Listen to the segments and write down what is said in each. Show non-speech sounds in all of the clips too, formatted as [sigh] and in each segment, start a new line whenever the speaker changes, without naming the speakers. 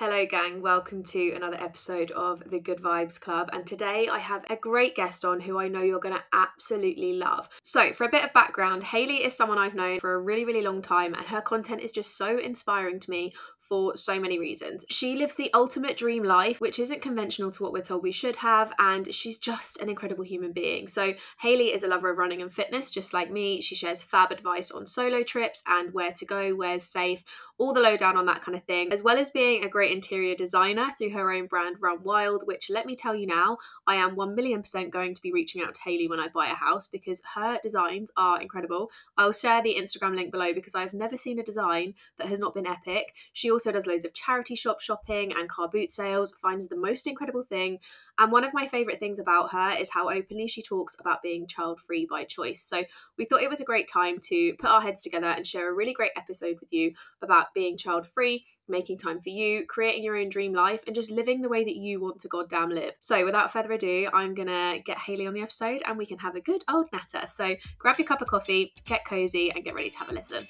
Hello, gang. Welcome to another episode of the Good Vibes Club. And today I have a great guest on who I know you're going to absolutely love. So, for a bit of background, Hayley is someone I've known for a really, really long time, and her content is just so inspiring to me for so many reasons. She lives the ultimate dream life, which isn't conventional to what we're told we should have, and she's just an incredible human being. So, Hayley is a lover of running and fitness, just like me. She shares fab advice on solo trips and where to go, where's safe, all the lowdown on that kind of thing, as well as being a great interior designer through her own brand Run Wild, which let me tell you now, I am 1 million percent going to be reaching out to Hayley when I buy a house because her designs are incredible. I'll share the Instagram link below because I've never seen a design that has not been epic. She also does loads of charity shop shopping and car boot sales, finds the most incredible thing. And one of my favourite things about her is how openly she talks about being child free by choice. So we thought it was a great time to put our heads together and share a really great episode with you about being child free, making time for you, creating your own dream life, and just living the way that you want to goddamn live. So without further ado, I'm gonna get Hayley on the episode and we can have a good old natter. So grab your cup of coffee, get cozy, and get ready to have a listen.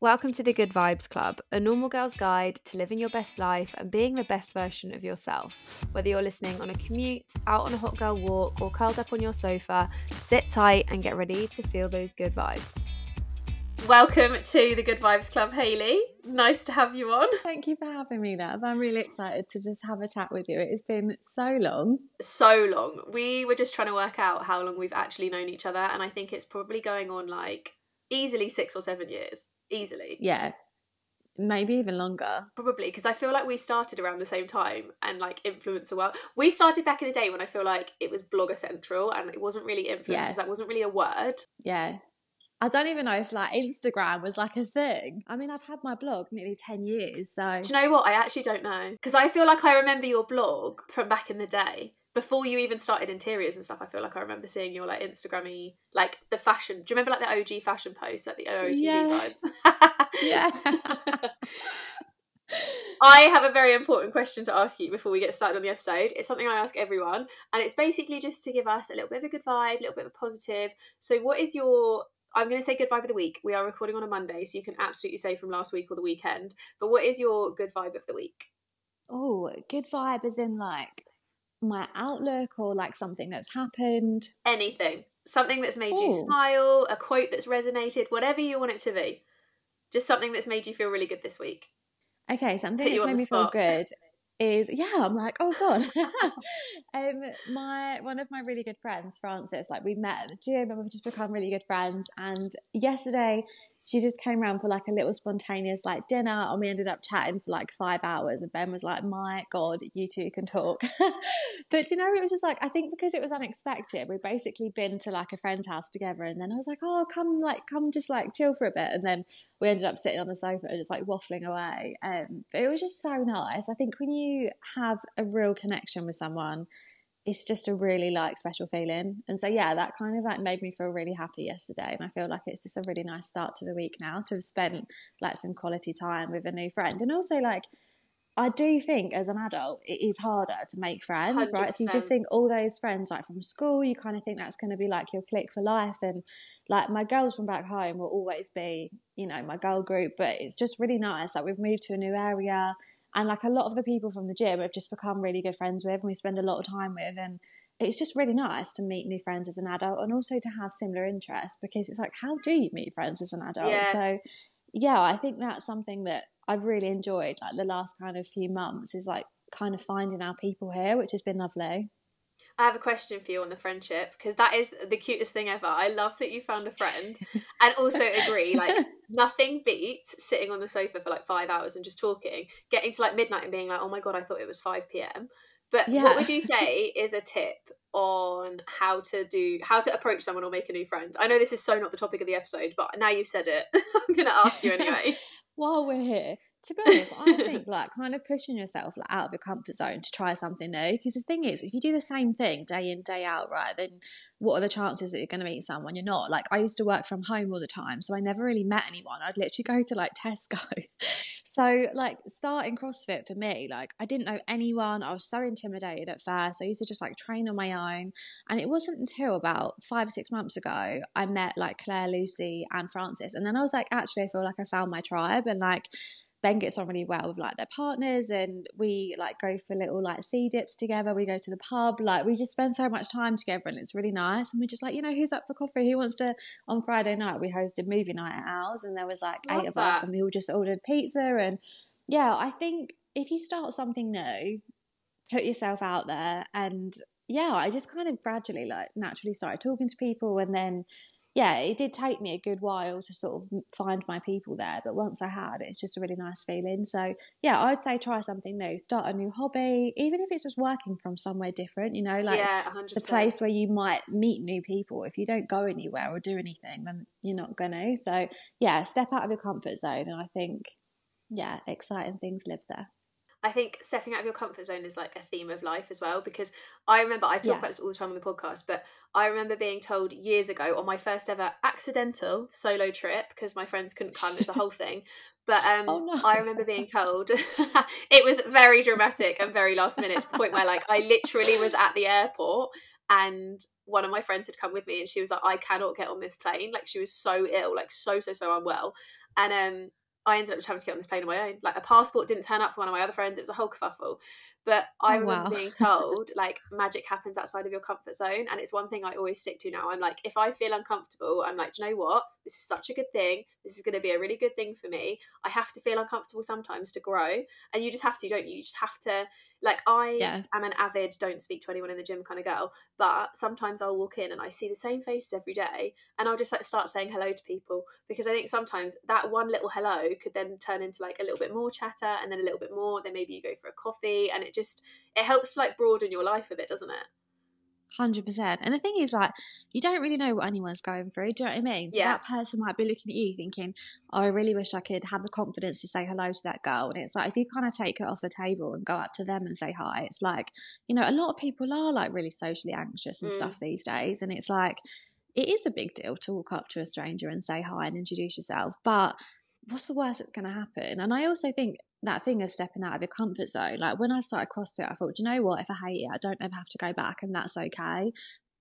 Welcome to the Good Vibes Club, a normal girl's guide to living your best life and being the best version of yourself. Whether you're listening on a commute, out on a hot girl walk, or curled up on your sofa, sit tight and get ready to feel those good vibes. Welcome to the Good Vibes Club, Hayley. Nice to have you on.
Thank you for having me, Love. I'm really excited to just have a chat with you. It has been so long.
So long. We were just trying to work out how long we've actually known each other, and I think it's probably going on like easily six or seven years easily.
Yeah. Maybe even longer.
Probably because I feel like we started around the same time and like influencer world. We started back in the day when I feel like it was blogger central and it wasn't really influencers. Yeah. That wasn't really a word.
Yeah. I don't even know if like Instagram was like a thing. I mean, I've had my blog nearly 10 years, so.
Do you know what? I actually don't know. Because I feel like I remember your blog from back in the day before you even started interiors and stuff, I feel like I remember seeing your like Instagrammy, like the fashion. Do you remember like the OG fashion posts, like the OOTD yeah. vibes? yeah. [laughs] I have a very important question to ask you before we get started on the episode. It's something I ask everyone, and it's basically just to give us a little bit of a good vibe, a little bit of a positive. So, what is your I'm going to say good vibe of the week. We are recording on a Monday, so you can absolutely say from last week or the weekend. But what is your good vibe of the week?
Oh, good vibe is in like my outlook or like something that's happened?
Anything. Something that's made Ooh. you smile, a quote that's resonated, whatever you want it to be. Just something that's made you feel really good this week.
Okay, something that's made me spot. feel good [laughs] is yeah, I'm like, oh god. [laughs] [laughs] um my one of my really good friends, Frances, like we met at the gym and we've just become really good friends. And yesterday she just came around for like a little spontaneous like dinner and we ended up chatting for like five hours and ben was like my god you two can talk. [laughs] But you know it was just like i think because it was unexpected we'd basically been to like a friend's house together and then i was like oh come like come just like chill for a bit and then we ended up sitting on the sofa and just like waffling away um, but it was just so nice. I think when you have a real connection with someone it's just a really like special feeling. And so yeah, that kind of like made me feel really happy yesterday. And I feel like it's just a really nice start to the week now to have spent like some quality time with a new friend. And also like I do think as an adult it is harder to make friends, 100%. right? So you just think all those friends like from school, you kind of think that's going to be like your clique for life. And like my girls from back home will always be, you know, my girl group. But it's just really nice. Like we've moved to a new area and like a lot of the people from the gym have just become really good friends with and we spend a lot of time with and it's just really nice to meet new friends as an adult and also to have similar interests because it's like how do you meet friends as an adult yeah. so yeah i think that's something that i've really enjoyed like the last kind of few months is like kind of finding our people here which has been lovely
I have a question for you on the friendship because that is the cutest thing ever. I love that you found a friend [laughs] and also agree like nothing beats sitting on the sofa for like five hours and just talking, getting to like midnight and being like, oh my god, I thought it was 5 p.m. But yeah. what would you say is a tip on how to do how to approach someone or make a new friend? I know this is so not the topic of the episode, but now you've said it, [laughs] I'm gonna ask you anyway. [laughs]
While we're here, to be honest, I [laughs] think like kind of pushing yourself like out of your comfort zone to try something new. Because the thing is, if you do the same thing day in day out, right, then what are the chances that you're going to meet someone you're not? Like I used to work from home all the time, so I never really met anyone. I'd literally go to like Tesco. [laughs] so like starting CrossFit for me, like I didn't know anyone. I was so intimidated at first. I used to just like train on my own, and it wasn't until about five or six months ago I met like Claire, Lucy, and Frances, and then I was like, actually, I feel like I found my tribe, and like Ben gets on really well with like their partners, and we like go for little like sea dips together. We go to the pub, like we just spend so much time together, and it's really nice. And we're just like, you know, who's up for coffee? Who wants to? On Friday night, we hosted movie night at ours, and there was like Love eight of that. us, and we all just ordered pizza. And yeah, I think if you start something new, put yourself out there, and yeah, I just kind of gradually like naturally started talking to people, and then yeah, it did take me a good while to sort of find my people there, but once I had, it's just a really nice feeling. So, yeah, I'd say try something new, start a new hobby, even if it's just working from somewhere different, you know, like
yeah,
the place where you might meet new people. If you don't go anywhere or do anything, then you're not going to. So, yeah, step out of your comfort zone. And I think, yeah, exciting things live there.
I think stepping out of your comfort zone is like a theme of life as well because I remember I talk yes. about this all the time on the podcast, but I remember being told years ago on my first ever accidental solo trip because my friends couldn't come, it was the whole thing. But [laughs] um, oh, no. I remember being told [laughs] it was very dramatic and very last minute to the point where like I literally was at the airport and one of my friends had come with me and she was like, I cannot get on this plane. Like she was so ill, like so, so, so unwell. And um I ended up just having to get on this plane on my own. Like a passport didn't turn up for one of my other friends. It was a whole kerfuffle. But I oh, remember wow. being told [laughs] like magic happens outside of your comfort zone, and it's one thing I always stick to now. I'm like, if I feel uncomfortable, I'm like, do you know what? This is such a good thing. This is going to be a really good thing for me. I have to feel uncomfortable sometimes to grow, and you just have to, don't you? You just have to like I yeah. am an avid don't speak to anyone in the gym kind of girl, but sometimes I'll walk in and I see the same faces every day and I'll just like start saying hello to people because I think sometimes that one little hello could then turn into like a little bit more chatter and then a little bit more, then maybe you go for a coffee and it just it helps to like broaden your life a bit, doesn't it?
Hundred percent. And the thing is, like, you don't really know what anyone's going through. Do you know what I mean? So yeah. that person might be looking at you thinking, "Oh, I really wish I could have the confidence to say hello to that girl." And it's like if you kind of take it off the table and go up to them and say hi, it's like you know a lot of people are like really socially anxious and mm. stuff these days, and it's like it is a big deal to walk up to a stranger and say hi and introduce yourself, but what's the worst that's going to happen? And I also think that thing of stepping out of your comfort zone. Like when I started CrossFit, I thought, do you know what? If I hate it, I don't ever have to go back, and that's okay.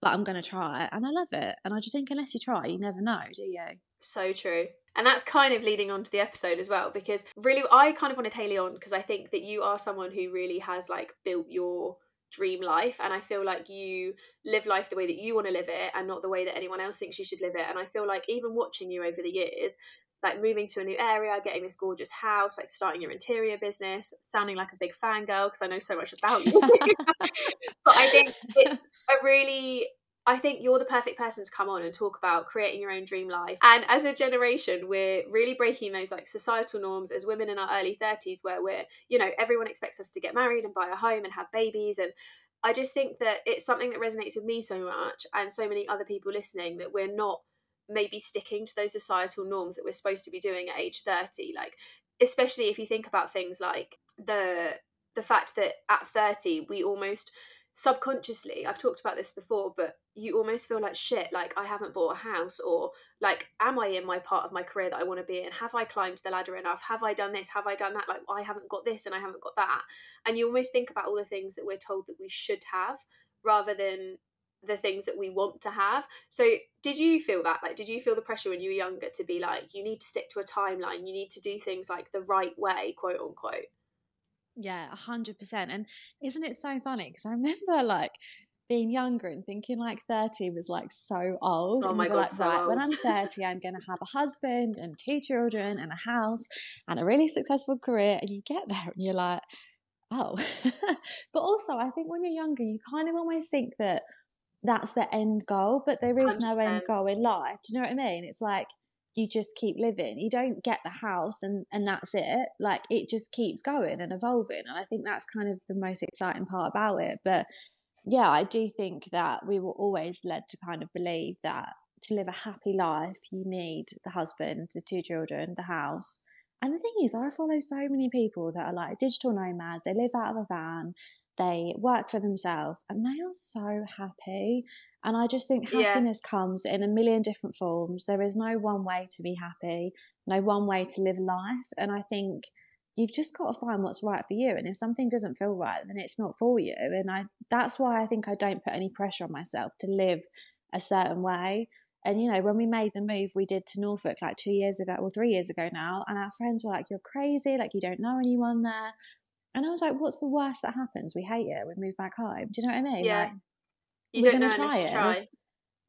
But I'm going to try it, and I love it. And I just think unless you try, you never know, do you?
So true. And that's kind of leading on to the episode as well, because really, I kind of wanted Hayley on because I think that you are someone who really has like built your dream life and i feel like you live life the way that you want to live it and not the way that anyone else thinks you should live it and i feel like even watching you over the years like moving to a new area, getting this gorgeous house, like starting your interior business, sounding like a big fangirl because I know so much about you. [laughs] but I think it's a really I think you're the perfect person to come on and talk about creating your own dream life. And as a generation, we're really breaking those like societal norms as women in our early 30s where we're, you know, everyone expects us to get married and buy a home and have babies and I just think that it's something that resonates with me so much and so many other people listening that we're not maybe sticking to those societal norms that we're supposed to be doing at age 30 like especially if you think about things like the the fact that at 30 we almost subconsciously I've talked about this before but you almost feel like shit like I haven't bought a house or like am I in my part of my career that I want to be in? Have I climbed the ladder enough? Have I done this? Have I done that? Like I haven't got this and I haven't got that. And you almost think about all the things that we're told that we should have rather than the things that we want to have. So, did you feel that? Like, did you feel the pressure when you were younger to be like, you need to stick to a timeline, you need to do things like the right way, quote unquote?
Yeah, a hundred percent. And isn't it so funny? Because I remember like being younger and thinking like 30 was like so old.
Oh my god,
like,
so
right,
old.
when I'm 30, I'm gonna have a husband and two children and a house and a really successful career. And you get there and you're like, oh. [laughs] but also I think when you're younger, you kind of always think that that's the end goal, but there is 100%. no end goal in life. Do you know what I mean? It's like you just keep living. You don't get the house and and that's it. Like it just keeps going and evolving. And I think that's kind of the most exciting part about it. But yeah, I do think that we were always led to kind of believe that to live a happy life, you need the husband, the two children, the house. And the thing is, I follow so many people that are like digital nomads. They live out of a van. They work for themselves and they are so happy. And I just think happiness yeah. comes in a million different forms. There is no one way to be happy, no one way to live life. And I think you've just got to find what's right for you. And if something doesn't feel right, then it's not for you. And I that's why I think I don't put any pressure on myself to live a certain way And you know, when we made the move we did to Norfolk like two years ago or three years ago now, and our friends were like, You're crazy, like you don't know anyone there. And I was like, What's the worst that happens? We hate it, we move back home. Do you know what I mean?
Yeah.
Like,
you don't know try it. Try.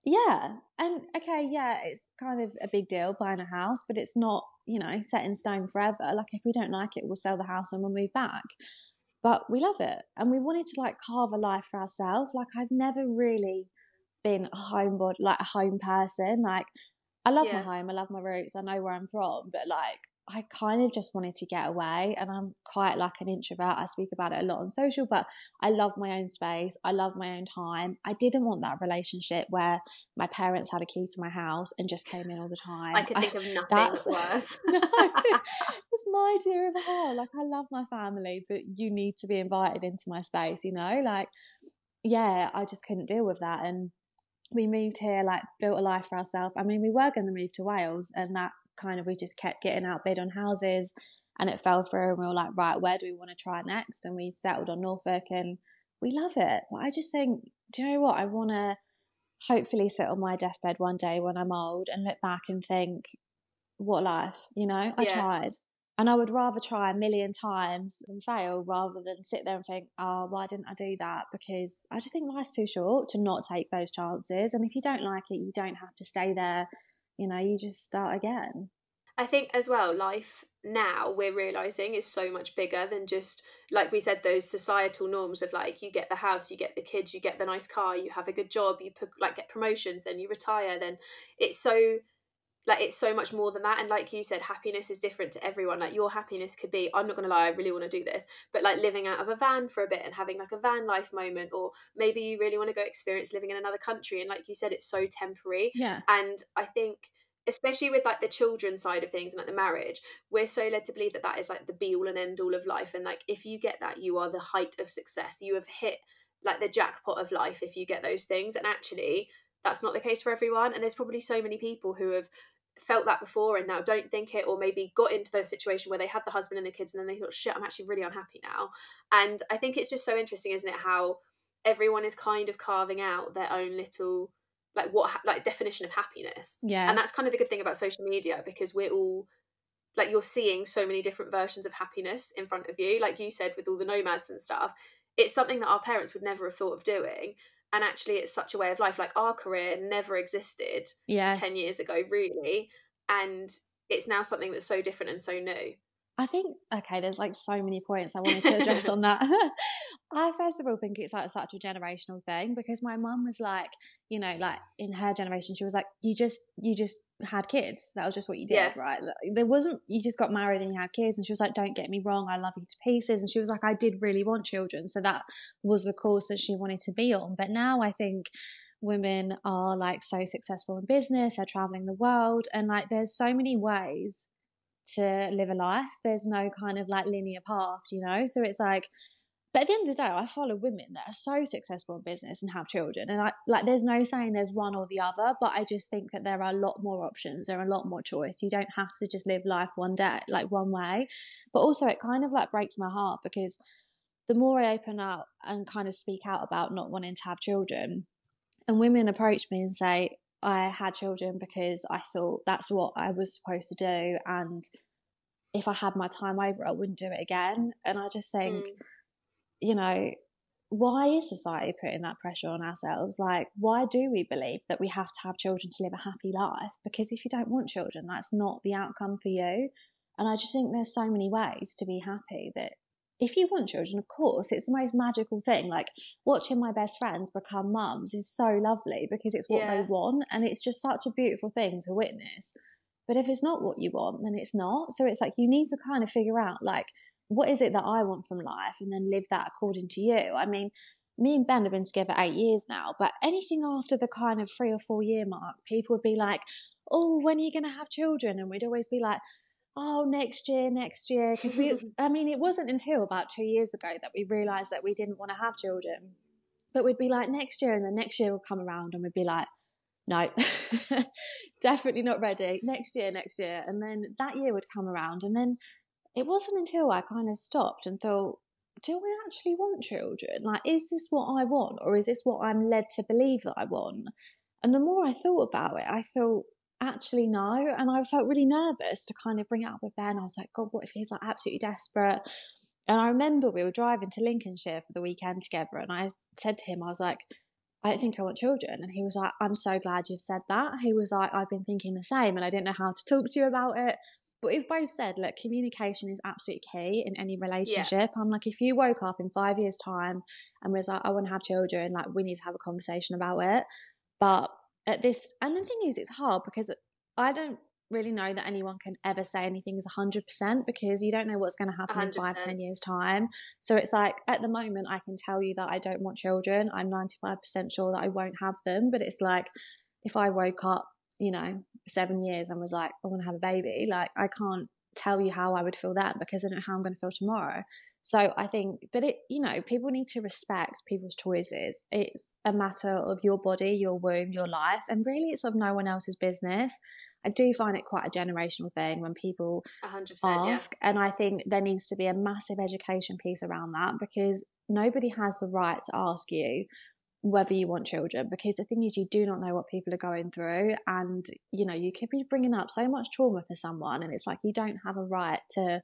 yeah. And okay, yeah, it's kind of a big deal buying a house, but it's not, you know, set in stone forever. Like if we don't like it, we'll sell the house and we'll move back. But we love it. And we wanted to like carve a life for ourselves. Like I've never really been a homeboard like a home person. Like I love yeah. my home, I love my roots, I know where I'm from, but like I kind of just wanted to get away and I'm quite like an introvert. I speak about it a lot on social, but I love my own space. I love my own time. I didn't want that relationship where my parents had a key to my house and just came in all the time.
I could think I, of nothing that's, [laughs] worse. no, [laughs]
it's my idea of hell. Like I love my family, but you need to be invited into my space, you know? Like yeah, I just couldn't deal with that and we moved here, like built a life for ourselves. I mean, we were going to move to Wales, and that kind of we just kept getting outbid on houses, and it fell through. And we were like, right, where do we want to try next? And we settled on Norfolk, and we love it. But I just think, do you know what? I want to hopefully sit on my deathbed one day when I'm old and look back and think, what life? You know, I yeah. tried. And I would rather try a million times and fail rather than sit there and think, oh, why didn't I do that? Because I just think life's too short to not take those chances. And if you don't like it, you don't have to stay there. You know, you just start again.
I think as well, life now we're realizing is so much bigger than just like we said those societal norms of like you get the house, you get the kids, you get the nice car, you have a good job, you like get promotions, then you retire. Then it's so like it's so much more than that and like you said happiness is different to everyone like your happiness could be i'm not going to lie i really want to do this but like living out of a van for a bit and having like a van life moment or maybe you really want to go experience living in another country and like you said it's so temporary.
Yeah.
And i think especially with like the children side of things and like the marriage we're so led to believe that that is like the be all and end all of life and like if you get that you are the height of success. You have hit like the jackpot of life if you get those things and actually that's not the case for everyone and there's probably so many people who have felt that before and now don't think it or maybe got into those situation where they had the husband and the kids and then they thought shit i'm actually really unhappy now. And i think it's just so interesting isn't it how everyone is kind of carving out their own little like what like definition of happiness.
Yeah.
And that's kind of the good thing about social media because we're all like you're seeing so many different versions of happiness in front of you like you said with all the nomads and stuff. It's something that our parents would never have thought of doing and actually it's such a way of life like our career never existed
yeah.
10 years ago really and it's now something that's so different and so new
I think okay, there's like so many points I wanted to address on that. [laughs] I first of all think it's like such a generational thing because my mum was like, you know, like in her generation, she was like, you just you just had kids. That was just what you did, yeah. right? There wasn't you just got married and you had kids, and she was like, don't get me wrong, I love you to pieces, and she was like, I did really want children, so that was the course that she wanted to be on. But now I think women are like so successful in business, they're traveling the world, and like there's so many ways to live a life. There's no kind of like linear path, you know? So it's like, but at the end of the day, I follow women that are so successful in business and have children. And I like there's no saying there's one or the other, but I just think that there are a lot more options, there are a lot more choice. You don't have to just live life one day, like one way. But also it kind of like breaks my heart because the more I open up and kind of speak out about not wanting to have children, and women approach me and say, I had children because I thought that's what I was supposed to do. And if I had my time over, I wouldn't do it again. And I just think, mm. you know, why is society putting that pressure on ourselves? Like, why do we believe that we have to have children to live a happy life? Because if you don't want children, that's not the outcome for you. And I just think there's so many ways to be happy that if you want children, of course, it's the most magical thing. Like watching my best friends become mums is so lovely because it's what yeah. they want and it's just such a beautiful thing to witness. But if it's not what you want, then it's not. So it's like you need to kind of figure out like what is it that I want from life and then live that according to you. I mean, me and Ben have been together eight years now, but anything after the kind of three or four year mark, people would be like, Oh, when are you going to have children? And we'd always be like, oh, next year, next year. Because we, [laughs] I mean, it wasn't until about two years ago that we realised that we didn't want to have children. But we'd be like, next year, and then next year would come around and we'd be like, no, [laughs] definitely not ready. Next year, next year. And then that year would come around. And then it wasn't until I kind of stopped and thought, do I actually want children? Like, is this what I want? Or is this what I'm led to believe that I want? And the more I thought about it, I thought, actually no. And I felt really nervous to kind of bring it up with Ben. I was like, God, what if he's like absolutely desperate? And I remember we were driving to Lincolnshire for the weekend together, and I said to him, I was like, I don't think I want children. And he was like, I'm so glad you've said that. He was like, I've been thinking the same and I didn't know how to talk to you about it. But we've both said, look, communication is absolutely key in any relationship. Yeah. I'm like, if you woke up in five years' time and was like, I want to have children, like, we need to have a conversation about it. But at this, and the thing is, it's hard because I don't really know that anyone can ever say anything is 100% because you don't know what's going to happen 100%. in five ten years' time. So it's like, at the moment, I can tell you that I don't want children. I'm 95% sure that I won't have them. But it's like, if I woke up, you know, seven years and was like, I want to have a baby, like, I can't tell you how I would feel that because I don't know how I'm going to feel tomorrow. So I think, but it, you know, people need to respect people's choices. It's a matter of your body, your womb, your life, and really it's of no one else's business. I do find it quite a generational thing when people ask. Yeah. And I think there needs to be a massive education piece around that because nobody has the right to ask you whether you want children because the thing is you do not know what people are going through and you know you could be bringing up so much trauma for someone and it's like you don't have a right to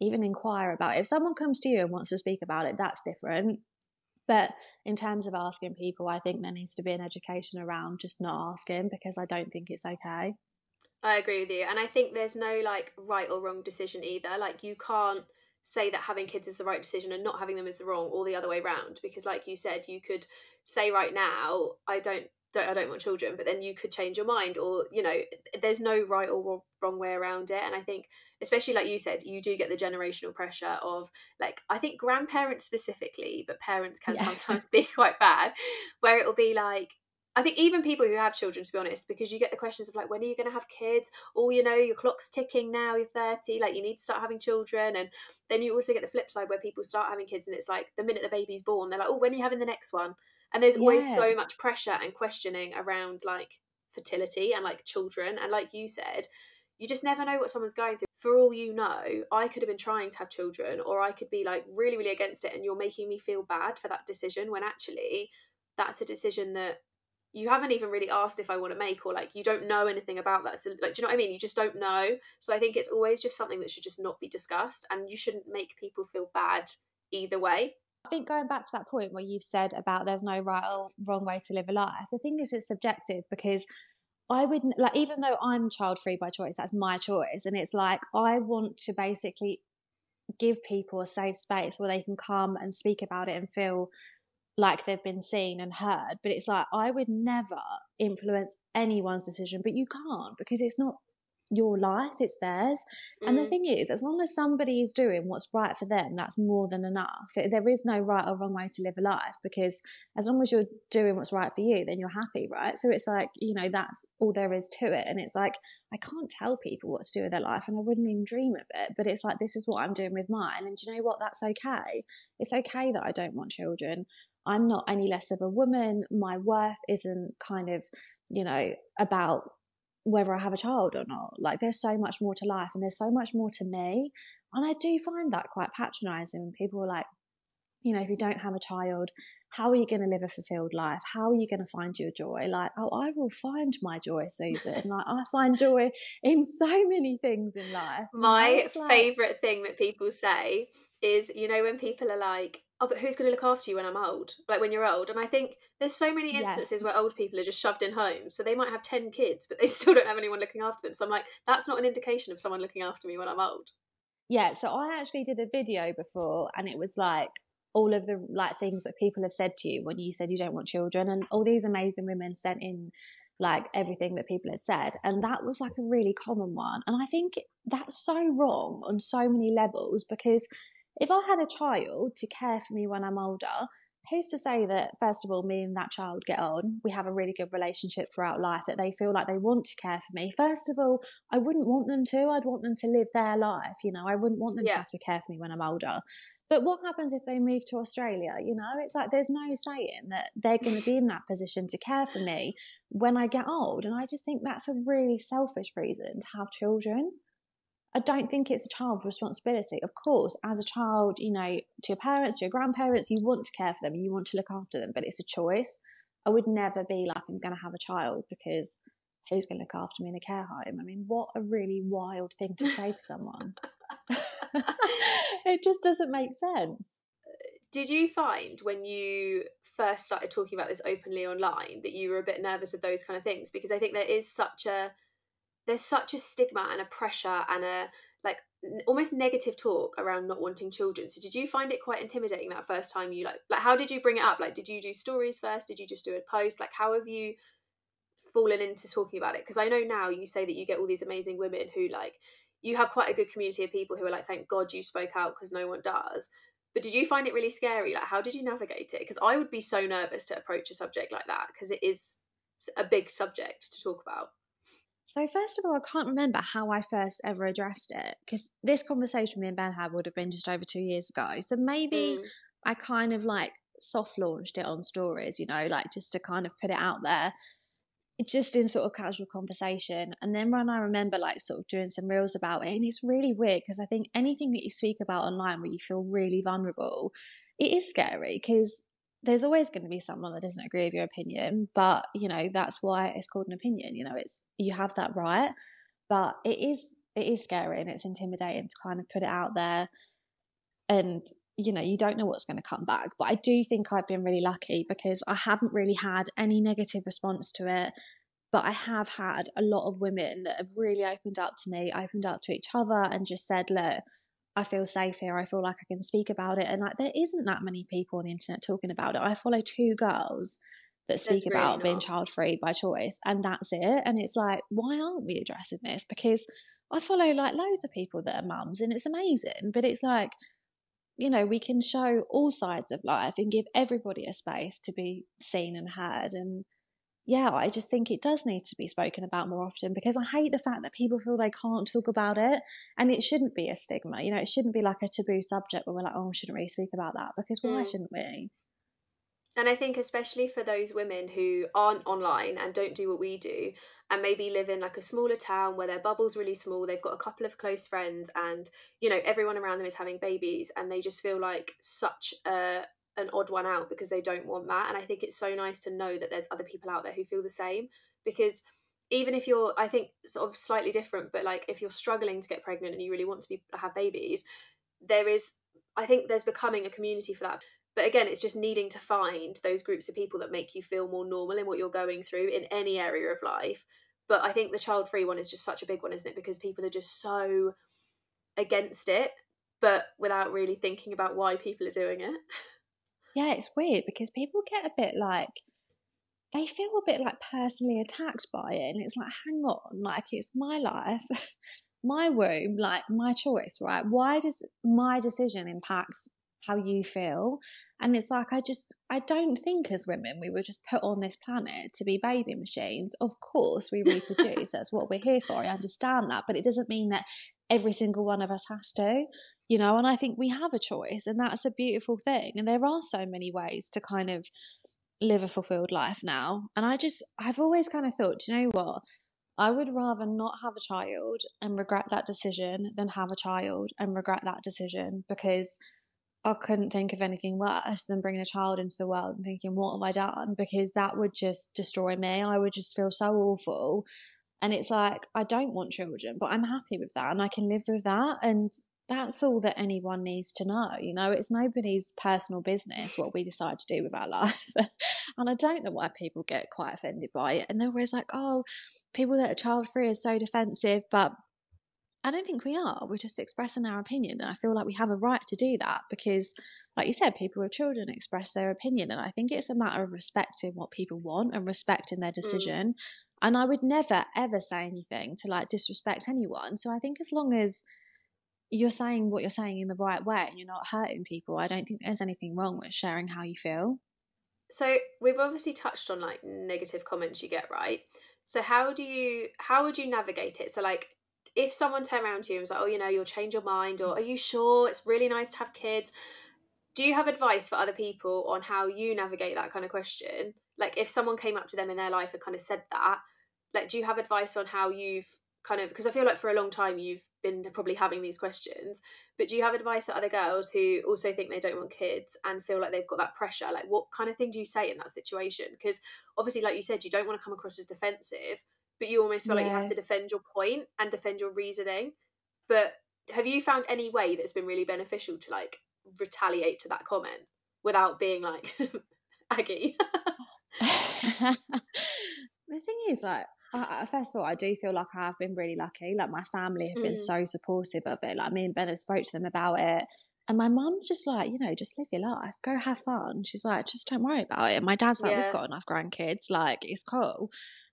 even inquire about it if someone comes to you and wants to speak about it that's different but in terms of asking people i think there needs to be an education around just not asking because i don't think it's okay
I agree with you. And I think there's no like right or wrong decision either. Like you can't say that having kids is the right decision and not having them is the wrong or the other way around because like you said you could say right now I don't don't I don't want children but then you could change your mind or you know there's no right or wrong way around it and I think especially like you said you do get the generational pressure of like I think grandparents specifically but parents can yeah. sometimes [laughs] be quite bad where it will be like I think even people who have children, to be honest, because you get the questions of like, when are you going to have kids? Oh, you know, your clock's ticking now, you're 30, like you need to start having children. And then you also get the flip side where people start having kids and it's like the minute the baby's born, they're like, oh, when are you having the next one? And there's always yeah. so much pressure and questioning around like fertility and like children. And like you said, you just never know what someone's going through. For all you know, I could have been trying to have children, or I could be like really, really against it, and you're making me feel bad for that decision when actually that's a decision that you haven't even really asked if I want to make or like you don't know anything about that. So like do you know what I mean? You just don't know. So I think it's always just something that should just not be discussed and you shouldn't make people feel bad either way.
I think going back to that point where you've said about there's no right or wrong way to live a life, the thing is it's subjective because I would like even though I'm child free by choice, that's my choice. And it's like I want to basically give people a safe space where they can come and speak about it and feel like they've been seen and heard. But it's like, I would never influence anyone's decision, but you can't because it's not your life, it's theirs. Mm. And the mm. thing is, as long as somebody is doing what's right for them, that's more than enough. There is no right or wrong way to live a life because as long as you're doing what's right for you, then you're happy, right? So it's like, you know, that's all there is to it. And it's like, I can't tell people what to do with their life and I wouldn't even dream of it. But it's like, this is what I'm doing with mine. And do you know what? That's okay. It's okay that I don't want children. I'm not any less of a woman. My worth isn't kind of, you know, about whether I have a child or not. Like there's so much more to life and there's so much more to me. And I do find that quite patronizing when people are like, you know, if you don't have a child, how are you going to live a fulfilled life? How are you going to find your joy? Like, oh, I will find my joy, Susan. [laughs] like, I find joy in so many things in life.
My like... favorite thing that people say is, you know, when people are like, oh, but who's going to look after you when I'm old? Like when you're old. And I think there's so many instances yes. where old people are just shoved in homes. So they might have 10 kids, but they [laughs] still don't have anyone looking after them. So I'm like, that's not an indication of someone looking after me when I'm old.
Yeah. So I actually did a video before and it was like, all of the like things that people have said to you when you said you don't want children and all these amazing women sent in like everything that people had said and that was like a really common one and i think that's so wrong on so many levels because if I had a child to care for me when I'm older, who's to say that first of all me and that child get on we have a really good relationship throughout life that they feel like they want to care for me? First of all i wouldn't want them to. I'd want them to live their life you know? I wouldn't want them yeah. to have to care for me when i'm older. But what happens if they move to australia you know? It's like there's no saying that they're going to be in that position to care for me when i get old and i just think that's a really selfish reason to have children I don't think it's a child's responsibility. Of course, as a child, you know, to your parents, to your grandparents, you want to care for them, you want to look after them, but it's a choice. I would never be like, I'm going to have a child because who's going to look after me in a care home? I mean, what a really wild thing to say to someone. [laughs] it just doesn't make sense.
Did you find when you first started talking about this openly online that you were a bit nervous of those kind of things? Because I think there is such a there's such a stigma and a pressure and a like almost negative talk around not wanting children. So did you find it quite intimidating that first time you like like how did you bring it up? Like did you do stories first? Did you just do a post? Like how have you fallen into talking about it? Because I know now you say that you get all these amazing women who like you have quite a good community of people who are like thank God you spoke out because no one does. But did you find it really scary? Like how did you navigate it? Because I would be so nervous to approach a subject like that because it is a big subject to talk about.
So, first of all, I can't remember how I first ever addressed it because this conversation me and Ben had would have been just over two years ago. So, maybe mm. I kind of like soft launched it on stories, you know, like just to kind of put it out there, just in sort of casual conversation. And then when I remember like sort of doing some reels about it, and it's really weird because I think anything that you speak about online where you feel really vulnerable, it is scary because there's always going to be someone that doesn't agree with your opinion, but you know that's why it's called an opinion. You know, it's you have that right, but it is it is scary and it's intimidating to kind of put it out there, and you know you don't know what's going to come back. But I do think I've been really lucky because I haven't really had any negative response to it. But I have had a lot of women that have really opened up to me, opened up to each other, and just said, "Look, I feel safe here. I feel like I can speak about it. And like there isn't that many people on the internet talking about it. I follow two girls that speak that's about really being child free by choice, and that's it. And it's like, why aren't we addressing this? Because I follow like loads of people that are mums, and it's amazing. But it's like, you know, we can show all sides of life and give everybody a space to be seen and heard. And yeah, I just think it does need to be spoken about more often because I hate the fact that people feel they can't talk about it. And it shouldn't be a stigma. You know, it shouldn't be like a taboo subject where we're like, oh, we shouldn't really speak about that because why mm. shouldn't we?
And I think, especially for those women who aren't online and don't do what we do, and maybe live in like a smaller town where their bubble's really small, they've got a couple of close friends, and you know, everyone around them is having babies, and they just feel like such a an odd one out because they don't want that. And I think it's so nice to know that there's other people out there who feel the same because even if you're I think sort of slightly different, but like if you're struggling to get pregnant and you really want to be have babies, there is I think there's becoming a community for that. But again, it's just needing to find those groups of people that make you feel more normal in what you're going through in any area of life. But I think the child free one is just such a big one, isn't it? Because people are just so against it, but without really thinking about why people are doing it. [laughs]
yeah, it's weird because people get a bit like they feel a bit like personally attacked by it, and it's like, hang on, like it's my life, [laughs] my womb, like my choice, right? Why does my decision impact how you feel? And it's like I just I don't think as women we were just put on this planet to be baby machines. Of course, we reproduce. [laughs] that's what we're here for. I understand that, but it doesn't mean that every single one of us has to you know, and I think we have a choice, and that's a beautiful thing. And there are so many ways to kind of live a fulfilled life now. And I just, I've always kind of thought, you know what? I would rather not have a child and regret that decision than have a child and regret that decision because I couldn't think of anything worse than bringing a child into the world and thinking, what have I done? Because that would just destroy me. I would just feel so awful. And it's like, I don't want children, but I'm happy with that and I can live with that. And that's all that anyone needs to know. You know, it's nobody's personal business what we decide to do with our [laughs] life. and I don't know why people get quite offended by it. And they're always like, oh, people that are child free are so defensive. But I don't think we are. We're just expressing our opinion. And I feel like we have a right to do that because, like you said, people with children express their opinion. And I think it's a matter of respecting what people want and respecting their mm. decision. Mm. And I would never, ever say anything to like disrespect anyone. So I think as long as you're saying what you're saying in the right way and you're not hurting people. I don't think there's anything wrong with sharing how you feel.
So we've obviously touched on like negative comments you get, right? So how do you how would you navigate it? So like if someone turned around to you and was like, Oh, you know, you'll change your mind or are you sure it's really nice to have kids? Do you have advice for other people on how you navigate that kind of question? Like if someone came up to them in their life and kind of said that, like do you have advice on how you've kind of because I feel like for a long time you've been probably having these questions, but do you have advice to other girls who also think they don't want kids and feel like they've got that pressure? Like, what kind of thing do you say in that situation? Because obviously, like you said, you don't want to come across as defensive, but you almost feel yeah. like you have to defend your point and defend your reasoning. But have you found any way that's been really beneficial to like retaliate to that comment without being like [laughs] Aggie? [laughs]
the thing is, like, uh, first of all, I do feel like I have been really lucky. Like my family have been mm. so supportive of it. Like me and Ben have spoke to them about it. And my mum's just like, you know, just live your life, go have fun. She's like, just don't worry about it. And my dad's like, yeah. we've got enough grandkids, like it's cool.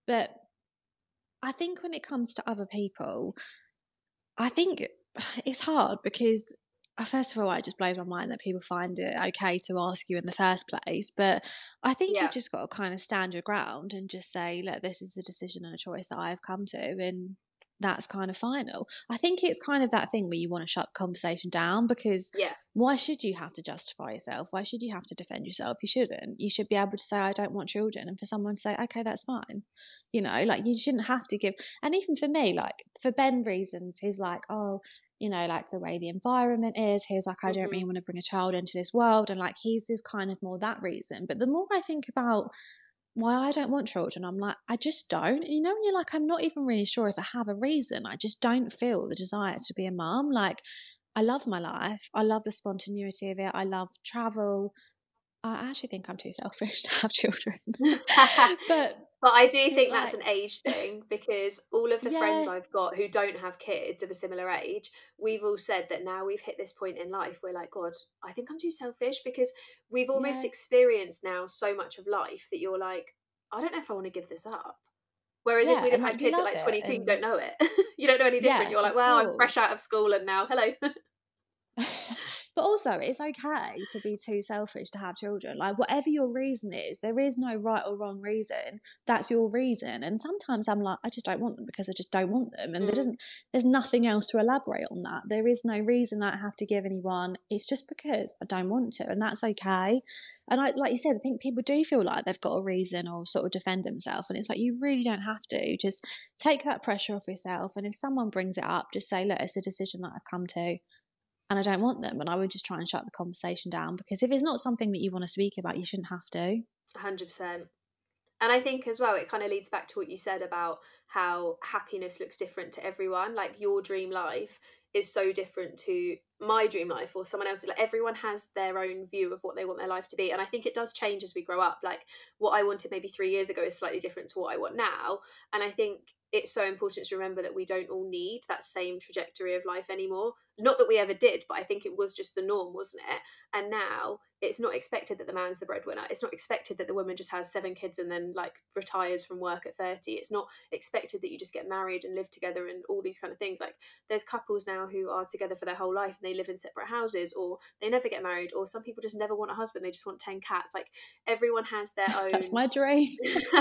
But I think when it comes to other people, I think [sighs] it's hard because Uh, first of all, it just blows my mind that people find it okay to ask you in the first place. But I think yeah. you've just got to kind of stand your ground and just say, look, this is a decision and a choice that I've come to, and that's kind of final. I think it's kind of that thing where you want to shut the conversation down because
yeah.
why should you have to justify yourself? Why should you have to defend yourself? You shouldn't. You should be able to say, I don't want children, and for someone to say, okay, that's fine. You know, like you shouldn't have to give. And even for me, like for Ben reasons, he's like, oh, you know, like the way the environment is. He's like, I don't mm-hmm. really want to bring a child into this world. And like, he's is kind of more that reason. But the more I think about why I don't want children, I'm like, I just don't. And you know, when you're like, I'm not even really sure if I have a reason. I just don't feel the desire to be a mum. Like, I love my life. I love the spontaneity of it. I love travel. I actually think I'm too selfish [laughs] to have children. [laughs] but
but I do think like... that's an age thing because all of the yeah. friends I've got who don't have kids of a similar age, we've all said that now we've hit this point in life where like, God, I think I'm too selfish because we've almost yeah. experienced now so much of life that you're like, I don't know if I want to give this up. Whereas yeah, if we'd have had kids at like 22, and... you don't know it. [laughs] you don't know any different. you're like, well, I'm fresh out of school and now, hello. [laughs] [laughs]
But also, it's okay to be too selfish to have children. Like, whatever your reason is, there is no right or wrong reason. That's your reason. And sometimes I'm like, I just don't want them because I just don't want them. And mm. there doesn't, there's nothing else to elaborate on that. There is no reason that I have to give anyone. It's just because I don't want to. And that's okay. And I, like you said, I think people do feel like they've got a reason or sort of defend themselves. And it's like, you really don't have to. Just take that pressure off yourself. And if someone brings it up, just say, look, it's a decision that I've come to and I don't want them. And I would just try and shut the conversation down because if it's not something that you want to speak about, you shouldn't have to.
100%. And I think as well, it kind of leads back to what you said about how happiness looks different to everyone. Like your dream life is so different to my dream life or someone else's like everyone has their own view of what they want their life to be and i think it does change as we grow up like what i wanted maybe three years ago is slightly different to what i want now and i think it's so important to remember that we don't all need that same trajectory of life anymore. Not that we ever did, but I think it was just the norm, wasn't it? And now it's not expected that the man's the breadwinner. It's not expected that the woman just has seven kids and then like retires from work at 30. It's not expected that you just get married and live together and all these kind of things. Like there's couples now who are together for their whole life they live in separate houses or they never get married or some people just never want a husband. They just want 10 cats. Like everyone has their [laughs] own.
That's my dream. [laughs] [laughs]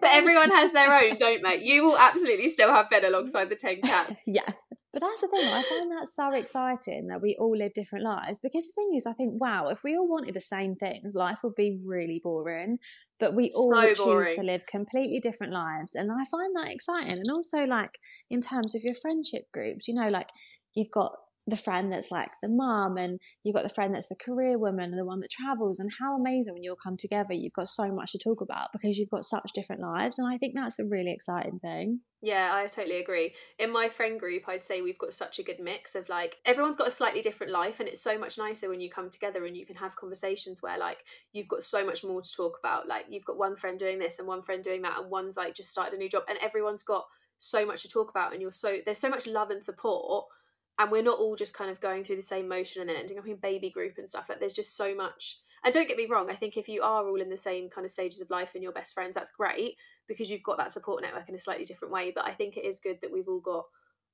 but everyone has their own, don't they? You will absolutely still have Ben alongside the 10 cats.
yeah. But that's the thing, I find that so exciting that we all live different lives because the thing is, I think, wow, if we all wanted the same things, life would be really boring. But we all so choose to live completely different lives. And I find that exciting. And also, like, in terms of your friendship groups, you know, like, you've got the friend that's like the mom and you've got the friend that's the career woman and the one that travels and how amazing when you all come together you've got so much to talk about because you've got such different lives and i think that's a really exciting thing.
Yeah i totally agree. In my friend group i'd say we've got such a good mix of like everyone's got a slightly different life and it's so much nicer when you come together and you can have conversations where like you've got so much more to talk about. Like you've got one friend doing this and one friend doing that and one's like just started a new job and everyone's got so much to talk about and you're so there's so much love and support and we're not all just kind of going through the same motion and then ending up in baby group and stuff like there's just so much and don't get me wrong i think if you are all in the same kind of stages of life and your best friends that's great because you've got that support network in a slightly different way but i think it is good that we've all got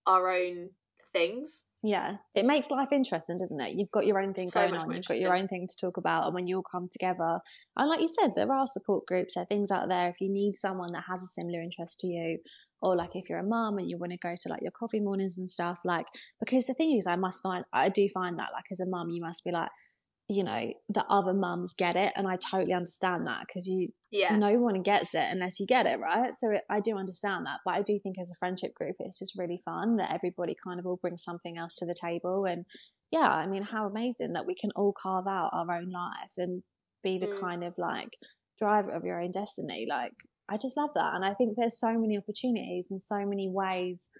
our own things.
Yeah. It makes life interesting doesn't it? You've got your own thing so going on you've got your own thing to talk about and when you all come together and like you said there are support groups there are things out there if you need someone that has a similar interest to you or like if you're a mom and you want to go to like your coffee mornings and stuff like because the thing is i must find i do find that like as a mom you must be like you know, the other mums get it. And I totally understand that because you,
yeah,
no one gets it unless you get it, right? So it, I do understand that. But I do think as a friendship group, it's just really fun that everybody kind of all brings something else to the table. And yeah, I mean, how amazing that we can all carve out our own life and be the mm. kind of like driver of your own destiny. Like, I just love that. And I think there's so many opportunities and so many ways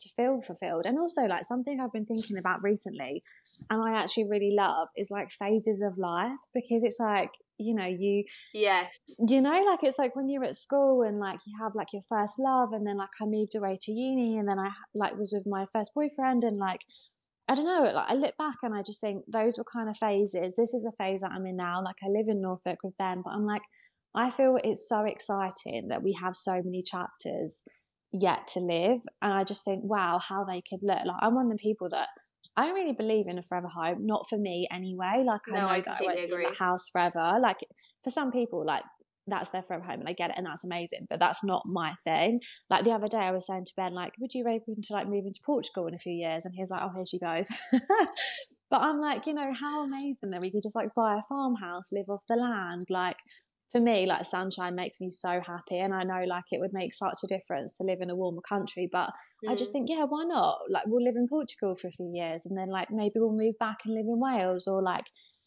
to feel fulfilled. And also, like something I've been thinking about recently, and I actually really love is like phases of life because it's like, you know, you,
yes,
you know, like it's like when you're at school and like you have like your first love, and then like I moved away to uni, and then I like was with my first boyfriend, and like I don't know, like I look back and I just think those were kind of phases. This is a phase that I'm in now. Like I live in Norfolk with Ben, but I'm like, I feel it's so exciting that we have so many chapters yet to live. And I just think, wow, how they could look. Like I'm one of the people that I don't really believe in a forever home, not for me anyway. Like I
no,
know
I
that I
won't
agree. in the house forever. Like for some people, like that's their forever home and I get it and that's amazing, but that's not my thing. Like the other day I was saying to Ben, like, would you be open to like moving to Portugal in a few years? And he was like, Oh, here she goes. [laughs] but I'm like, you know, how amazing that we could just like buy a farmhouse, live off the land, like for me, like sunshine makes me so happy. And I know like it would make such a difference to live in a warmer country. But mm. I just mm. think, yeah, why not? Like we'll live in Portugal for a few years and then like maybe we'll move back and live in Wales or like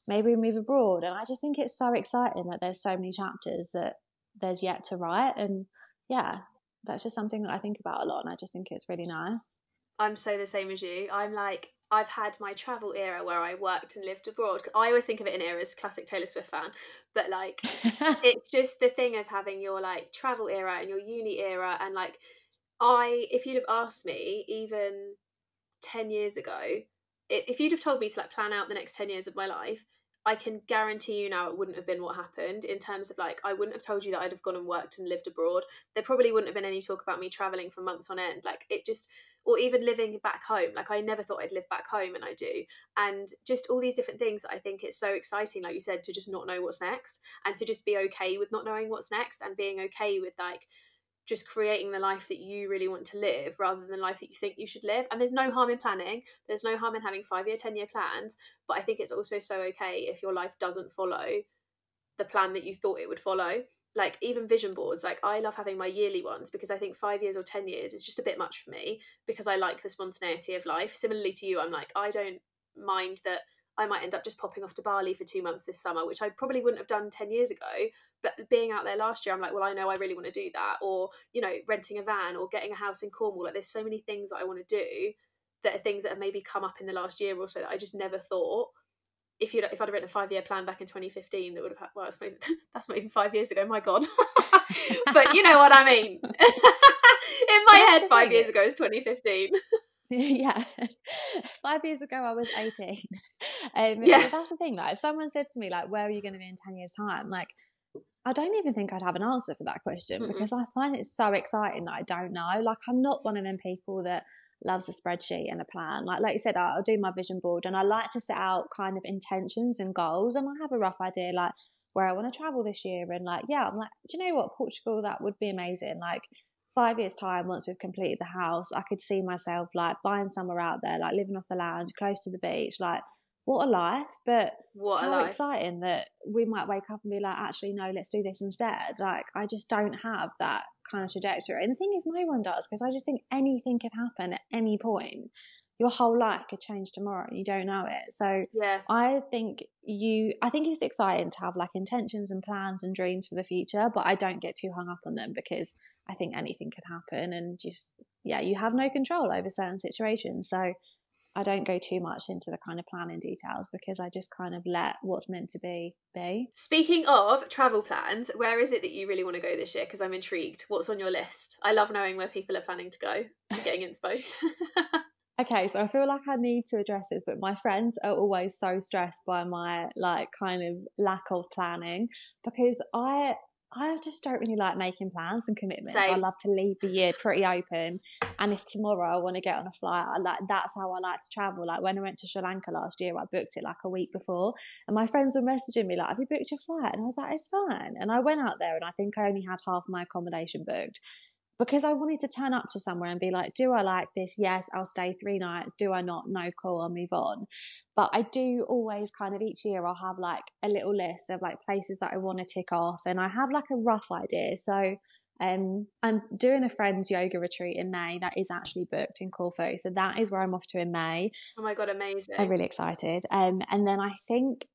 maybe we move abroad. And I just think it's so exciting that there's so many chapters that there's yet to write. And yeah, that's just something that I think about a lot. And I just think it's really nice.
I'm so the same as you. I'm like, I've had my travel era where I worked and lived abroad. I always think of it in eras, classic Taylor Swift fan, but like [laughs] it's just the thing of having your like travel era and your uni era and like I if you'd have asked me even 10 years ago, if you'd have told me to like plan out the next 10 years of my life, I can guarantee you now it wouldn't have been what happened in terms of like I wouldn't have told you that I'd have gone and worked and lived abroad. There probably wouldn't have been any talk about me traveling for months on end. Like it just or even living back home. Like I never thought I'd live back home and I do. And just all these different things I think it's so exciting, like you said, to just not know what's next and to just be okay with not knowing what's next and being okay with like just creating the life that you really want to live rather than the life that you think you should live. And there's no harm in planning. There's no harm in having five year, 10 year plans. But I think it's also so okay if your life doesn't follow the plan that you thought it would follow like even vision boards like i love having my yearly ones because i think five years or ten years is just a bit much for me because i like the spontaneity of life. Similarly to you i'm like i don't mind that i might end up just popping off to bali for two months this summer which i probably wouldn't have done 10 years ago but being out there last year i'm like well i know i really want to do that or you know renting a van or getting a house in cornwall like there's so many things that i want to do that are things that have maybe come up in the last year or so that i just never thought if you if I'd written a five year plan back in 2015, that would have had, well, that's not, even, [laughs] that's not even five years ago. My God, [laughs] but you know what I mean. [laughs] in my yeah, head, five years ago is 2015.
yeah, five years ago I was 18. Um, yeah, that's the thing. Like, if someone said to me, like, "Where are you going to be in 10 years' time?" Like, I don't even think I'd have an answer for that question Mm-mm. because I find it so exciting that I don't know. Like, I'm not one of them people that loves a spreadsheet and a plan. Like like you said, I'll do my vision board and I like to set out kind of intentions and goals and I have a rough idea like where I want to travel this year and like yeah, I'm like, do you know what, Portugal that would be amazing. Like five years time once we've completed the house, I could see myself like buying somewhere out there, like living off the land, close to the beach, like what a life but
what
how
life.
exciting that we might wake up and be like actually no let's do this instead like i just don't have that kind of trajectory. And the thing is no one does because i just think anything could happen at any point. Your whole life could change tomorrow and you don't know it. So
yeah.
I think you i think it's exciting to have like intentions and plans and dreams for the future but i don't get too hung up on them because i think anything could happen and just yeah you have no control over certain situations. So I don't go too much into the kind of planning details because I just kind of let what's meant to be be.
Speaking of travel plans, where is it that you really want to go this year? Because I'm intrigued. What's on your list? I love knowing where people are planning to go. getting into both. [laughs]
okay, so I feel like I need to address this, but my friends are always so stressed by my like kind of lack of planning because I I just don't really like making plans and commitments. Same. I love to leave the year pretty open. And if tomorrow I want to get on a flight, I like that's how I like to travel. Like when I went to Sri Lanka last year, I booked it like a week before, and my friends were messaging me like, "Have you booked your flight?" And I was like, "It's fine." And I went out there, and I think I only had half my accommodation booked. Because I wanted to turn up to somewhere and be like, do I like this? Yes, I'll stay three nights. Do I not? No, cool, I'll move on. But I do always kind of each year I'll have like a little list of like places that I want to tick off and I have like a rough idea. So um, I'm doing a friend's yoga retreat in May that is actually booked in Corfu. So that is where I'm off to in May.
Oh my God, amazing.
I'm really excited. Um, and then I think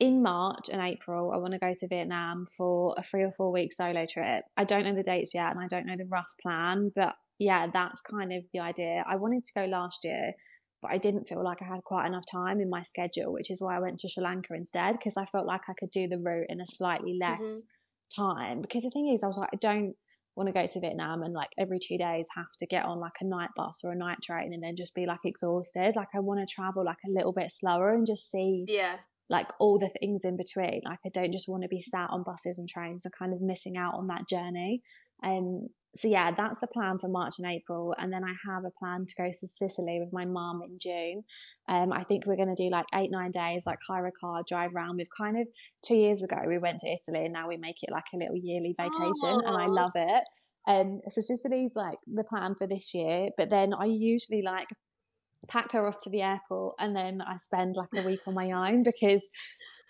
in March and April, I want to go to Vietnam for a three or four week solo trip. I don't know the dates yet and I don't know the rough plan, but yeah, that's kind of the idea. I wanted to go last year, but I didn't feel like I had quite enough time in my schedule, which is why I went to Sri Lanka instead, because I felt like I could do the route in a slightly less mm-hmm. time. Because the thing is, I was like, I don't want to go to Vietnam and like every two days have to get on like a night bus or a night train and then just be like exhausted. Like I want to travel like a little bit slower and just see
yeah
like all the things in between. Like I don't just want to be sat on buses and trains and kind of missing out on that journey. Um so yeah, that's the plan for March and April, and then I have a plan to go to Sicily with my mum in June. Um, I think we're going to do like eight nine days, like hire a car, drive around. We've kind of two years ago we went to Italy, and now we make it like a little yearly vacation, and I love it. Um, so Sicily's like the plan for this year, but then I usually like pack her off to the airport and then I spend like a week on my own because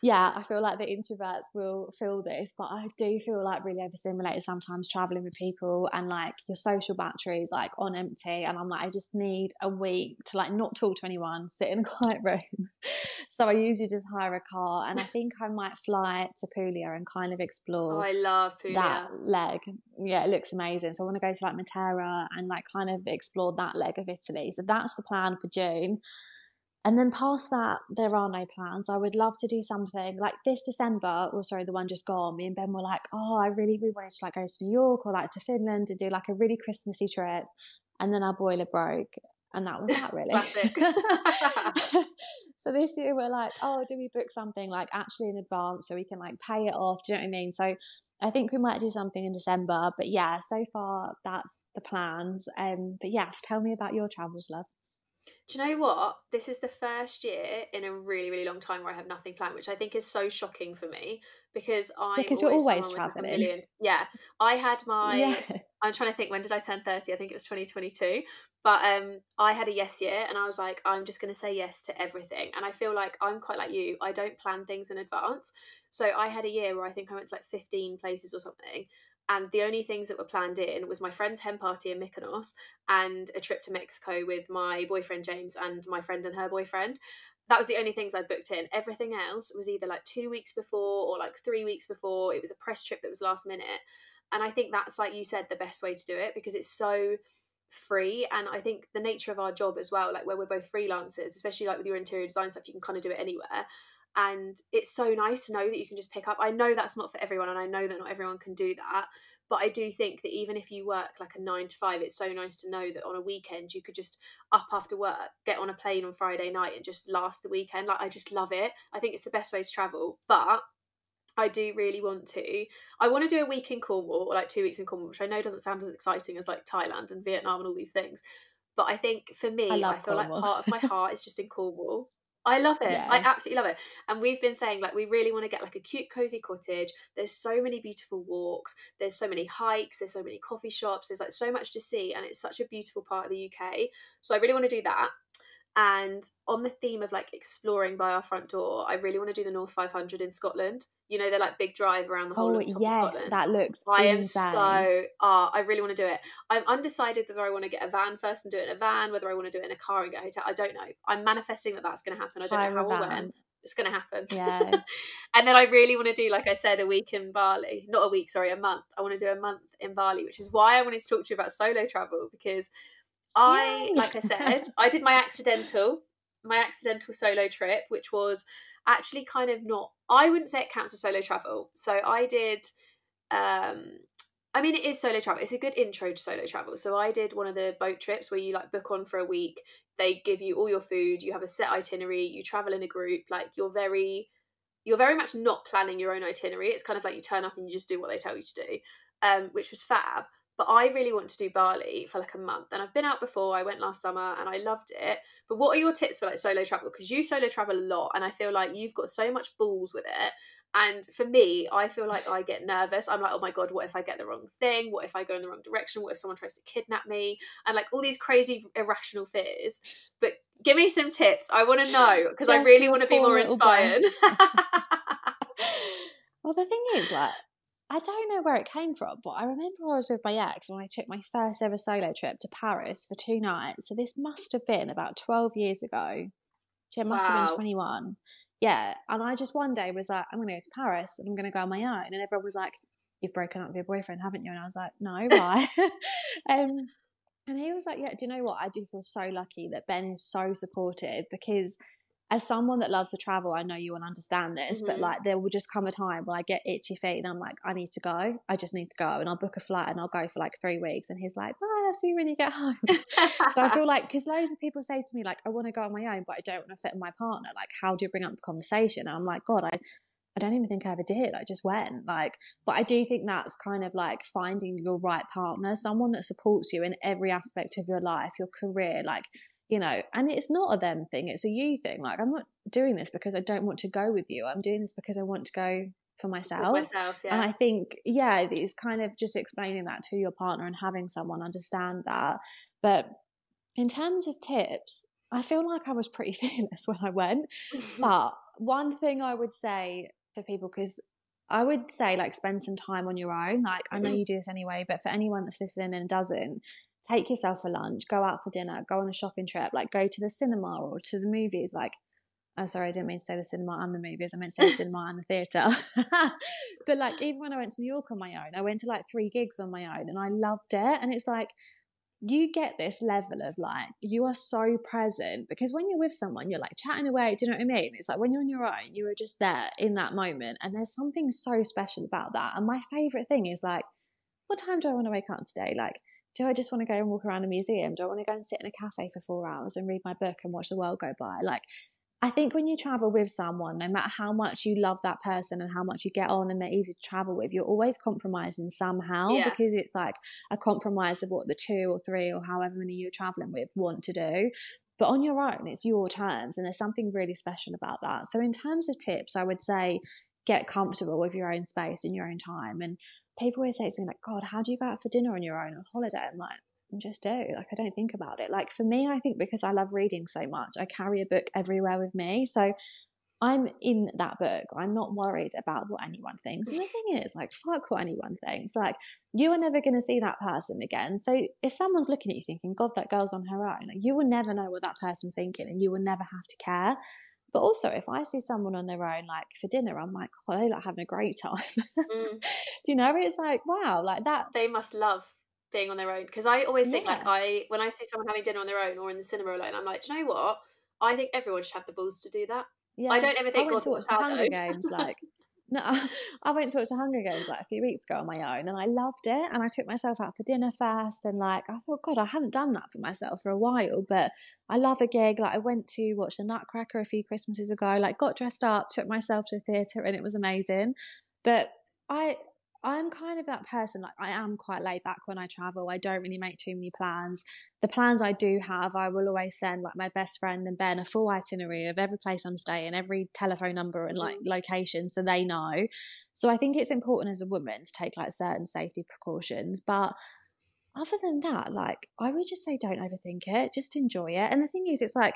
yeah, I feel like the introverts will feel this, but I do feel like really overstimulated sometimes traveling with people and like your social battery is like on empty. And I'm like, I just need a week to like not talk to anyone, sit in a [laughs] quiet room. so I usually just hire a car and I [laughs] think I might fly to Puglia and kind of oh, explore.
Oh, I love Puglia.
That leg. Yeah, it looks amazing. So I want to go to like Matera and like kind of explore that leg of Italy. So that's the plan for June. And then past that, there are no plans. I would love to do something like this December, or sorry, the one just gone. Me and Ben were like, oh, I really, we wanted to like go to New York or like to Finland and do like a really Christmassy trip. And then our boiler broke, and that was that really. [laughs] so this year we're like, oh, do we book something like actually in advance so we can like pay it off? Do you know what I mean? So I think we might do something in December. But yeah, so far that's the plans. Um, but yes, tell me about your travels, love.
Do you know what? This is the first year in a really, really long time where I have nothing planned, which I think is so shocking for me because I
because you're always traveling. [laughs]
Yeah, I had my. Yeah. I'm trying to think when did I turn thirty? I think it was 2022. But um, I had a yes year, and I was like, I'm just going to say yes to everything. And I feel like I'm quite like you. I don't plan things in advance. So I had a year where I think I went to like 15 places or something, and the only things that were planned in was my friend's hen party in Mykonos and a trip to Mexico with my boyfriend James and my friend and her boyfriend. That was the only things I booked in. Everything else was either like two weeks before or like three weeks before. It was a press trip that was last minute. And I think that's, like you said, the best way to do it because it's so free. And I think the nature of our job as well, like where we're both freelancers, especially like with your interior design stuff, you can kind of do it anywhere and it's so nice to know that you can just pick up i know that's not for everyone and i know that not everyone can do that but i do think that even if you work like a nine to five it's so nice to know that on a weekend you could just up after work get on a plane on friday night and just last the weekend like i just love it i think it's the best way to travel but I do really want to. I want to do a week in Cornwall, or like two weeks in Cornwall, which I know doesn't sound as exciting as like Thailand and Vietnam and all these things. But I think for me, I, I feel Cornwall. like part of my [laughs] heart is just in Cornwall. I love it. Yeah. I absolutely love it. And we've been saying like we really want to get like a cute cozy cottage. There's so many beautiful walks. There's so many hikes. There's so many coffee shops. There's like so much to see, and it's such a beautiful part of the UK. So I really want to do that. And on the theme of like exploring by our front door, I really want to do the North 500 in Scotland. You know, they're like big drive around the whole oh, of top yes, of Scotland.
That looks.
I am so. Uh, I really want to do it. I'm undecided whether I want to get a van first and do it in a van, whether I want to do it in a car and get a hotel. I don't know. I'm manifesting that that's going to happen. I don't I'm know how or when. It's going to happen.
Yeah. [laughs]
and then I really want to do, like I said, a week in Bali. Not a week, sorry, a month. I want to do a month in Bali, which is why I wanted to talk to you about solo travel because I, Yay. like I said, I did my accidental, my accidental solo trip, which was actually kind of not. I wouldn't say it counts as solo travel. So I did. um I mean, it is solo travel. It's a good intro to solo travel. So I did one of the boat trips where you like book on for a week. They give you all your food. You have a set itinerary. You travel in a group. Like you're very, you're very much not planning your own itinerary. It's kind of like you turn up and you just do what they tell you to do, um, which was fab. But I really want to do Bali for like a month. And I've been out before. I went last summer and I loved it. But what are your tips for like solo travel? Because you solo travel a lot and I feel like you've got so much balls with it. And for me, I feel like I get nervous. I'm like, oh my God, what if I get the wrong thing? What if I go in the wrong direction? What if someone tries to kidnap me? And like all these crazy, irrational fears. But give me some tips. I want to know because I really want to be more inspired. [laughs]
well, the thing is, like, I don't know where it came from, but I remember I was with my ex when I took my first ever solo trip to Paris for two nights. So this must have been about 12 years ago. It must wow. have been 21. Yeah. And I just one day was like, I'm going to go to Paris and I'm going to go on my own. And everyone was like, You've broken up with your boyfriend, haven't you? And I was like, No, [laughs] why? [laughs] um, and he was like, Yeah, do you know what? I do feel so lucky that Ben is so supportive because as someone that loves to travel, I know you will understand this, mm-hmm. but like there will just come a time when I get itchy feet and I'm like, I need to go. I just need to go. And I'll book a flight and I'll go for like three weeks. And he's like, bye, I'll see you when you get home. [laughs] so I feel like, because loads of people say to me, like, I want to go on my own, but I don't want to fit my partner. Like, how do you bring up the conversation? And I'm like, God, I, I don't even think I ever did. I just went. Like, but I do think that's kind of like finding your right partner, someone that supports you in every aspect of your life, your career, like you know, and it's not a them thing, it's a you thing. Like, I'm not doing this because I don't want to go with you. I'm doing this because I want to go for myself.
myself yeah.
And I think, yeah, it's kind of just explaining that to your partner and having someone understand that. But in terms of tips, I feel like I was pretty [laughs] fearless when I went. [laughs] but one thing I would say for people, because I would say like spend some time on your own. Like I know mm-hmm. you do this anyway, but for anyone that's listening and doesn't, take yourself for lunch, go out for dinner, go on a shopping trip, like go to the cinema or to the movies. Like, I'm oh, sorry, I didn't mean to say the cinema and the movies. I meant to say the [laughs] cinema and the theatre. [laughs] but like, even when I went to New York on my own, I went to like three gigs on my own and I loved it. And it's like, you get this level of like, you are so present because when you're with someone, you're like chatting away. Do you know what I mean? It's like when you're on your own, you are just there in that moment. And there's something so special about that. And my favorite thing is like, what time do I want to wake up today? Like, do I just want to go and walk around a museum? Do I want to go and sit in a cafe for four hours and read my book and watch the world go by? Like, I think when you travel with someone, no matter how much you love that person and how much you get on and they're easy to travel with, you're always compromising somehow yeah. because it's like a compromise of what the two or three or however many you're traveling with want to do. But on your own, it's your terms, and there's something really special about that. So, in terms of tips, I would say get comfortable with your own space and your own time and people always say to me like, God, how do you go out for dinner on your own on holiday? I'm like, "I just do. Like, I don't think about it. Like, for me, I think because I love reading so much, I carry a book everywhere with me. So I'm in that book. I'm not worried about what anyone thinks. And the thing is, like, fuck what anyone thinks. Like, you are never going to see that person again. So if someone's looking at you thinking, God, that girl's on her own, like, you will never know what that person's thinking and you will never have to care. But also, if I see someone on their own, like for dinner, I'm like, oh, they like having a great time. Mm. [laughs] Do you know? It's like, wow, like that.
They must love being on their own because I always think yeah. like I when I see someone having dinner on their own or in the cinema alone, I'm like, do you know what? I think everyone should have the balls to do that. Yeah, I don't ever think I
went God, to watch the Hunger Games like No, [laughs] I went to watch the Hunger Games like a few weeks ago on my own and I loved it. And I took myself out for dinner first. And like, I thought, God, I haven't done that for myself for a while, but I love a gig. Like, I went to watch the Nutcracker a few Christmases ago, like, got dressed up, took myself to the theatre, and it was amazing. But I, I'm kind of that person. Like I am quite laid back when I travel. I don't really make too many plans. The plans I do have, I will always send like my best friend and Ben a full itinerary of every place I'm staying, every telephone number and like mm. location, so they know. So I think it's important as a woman to take like certain safety precautions, but other than that, like I would just say don't overthink it. Just enjoy it. And the thing is, it's like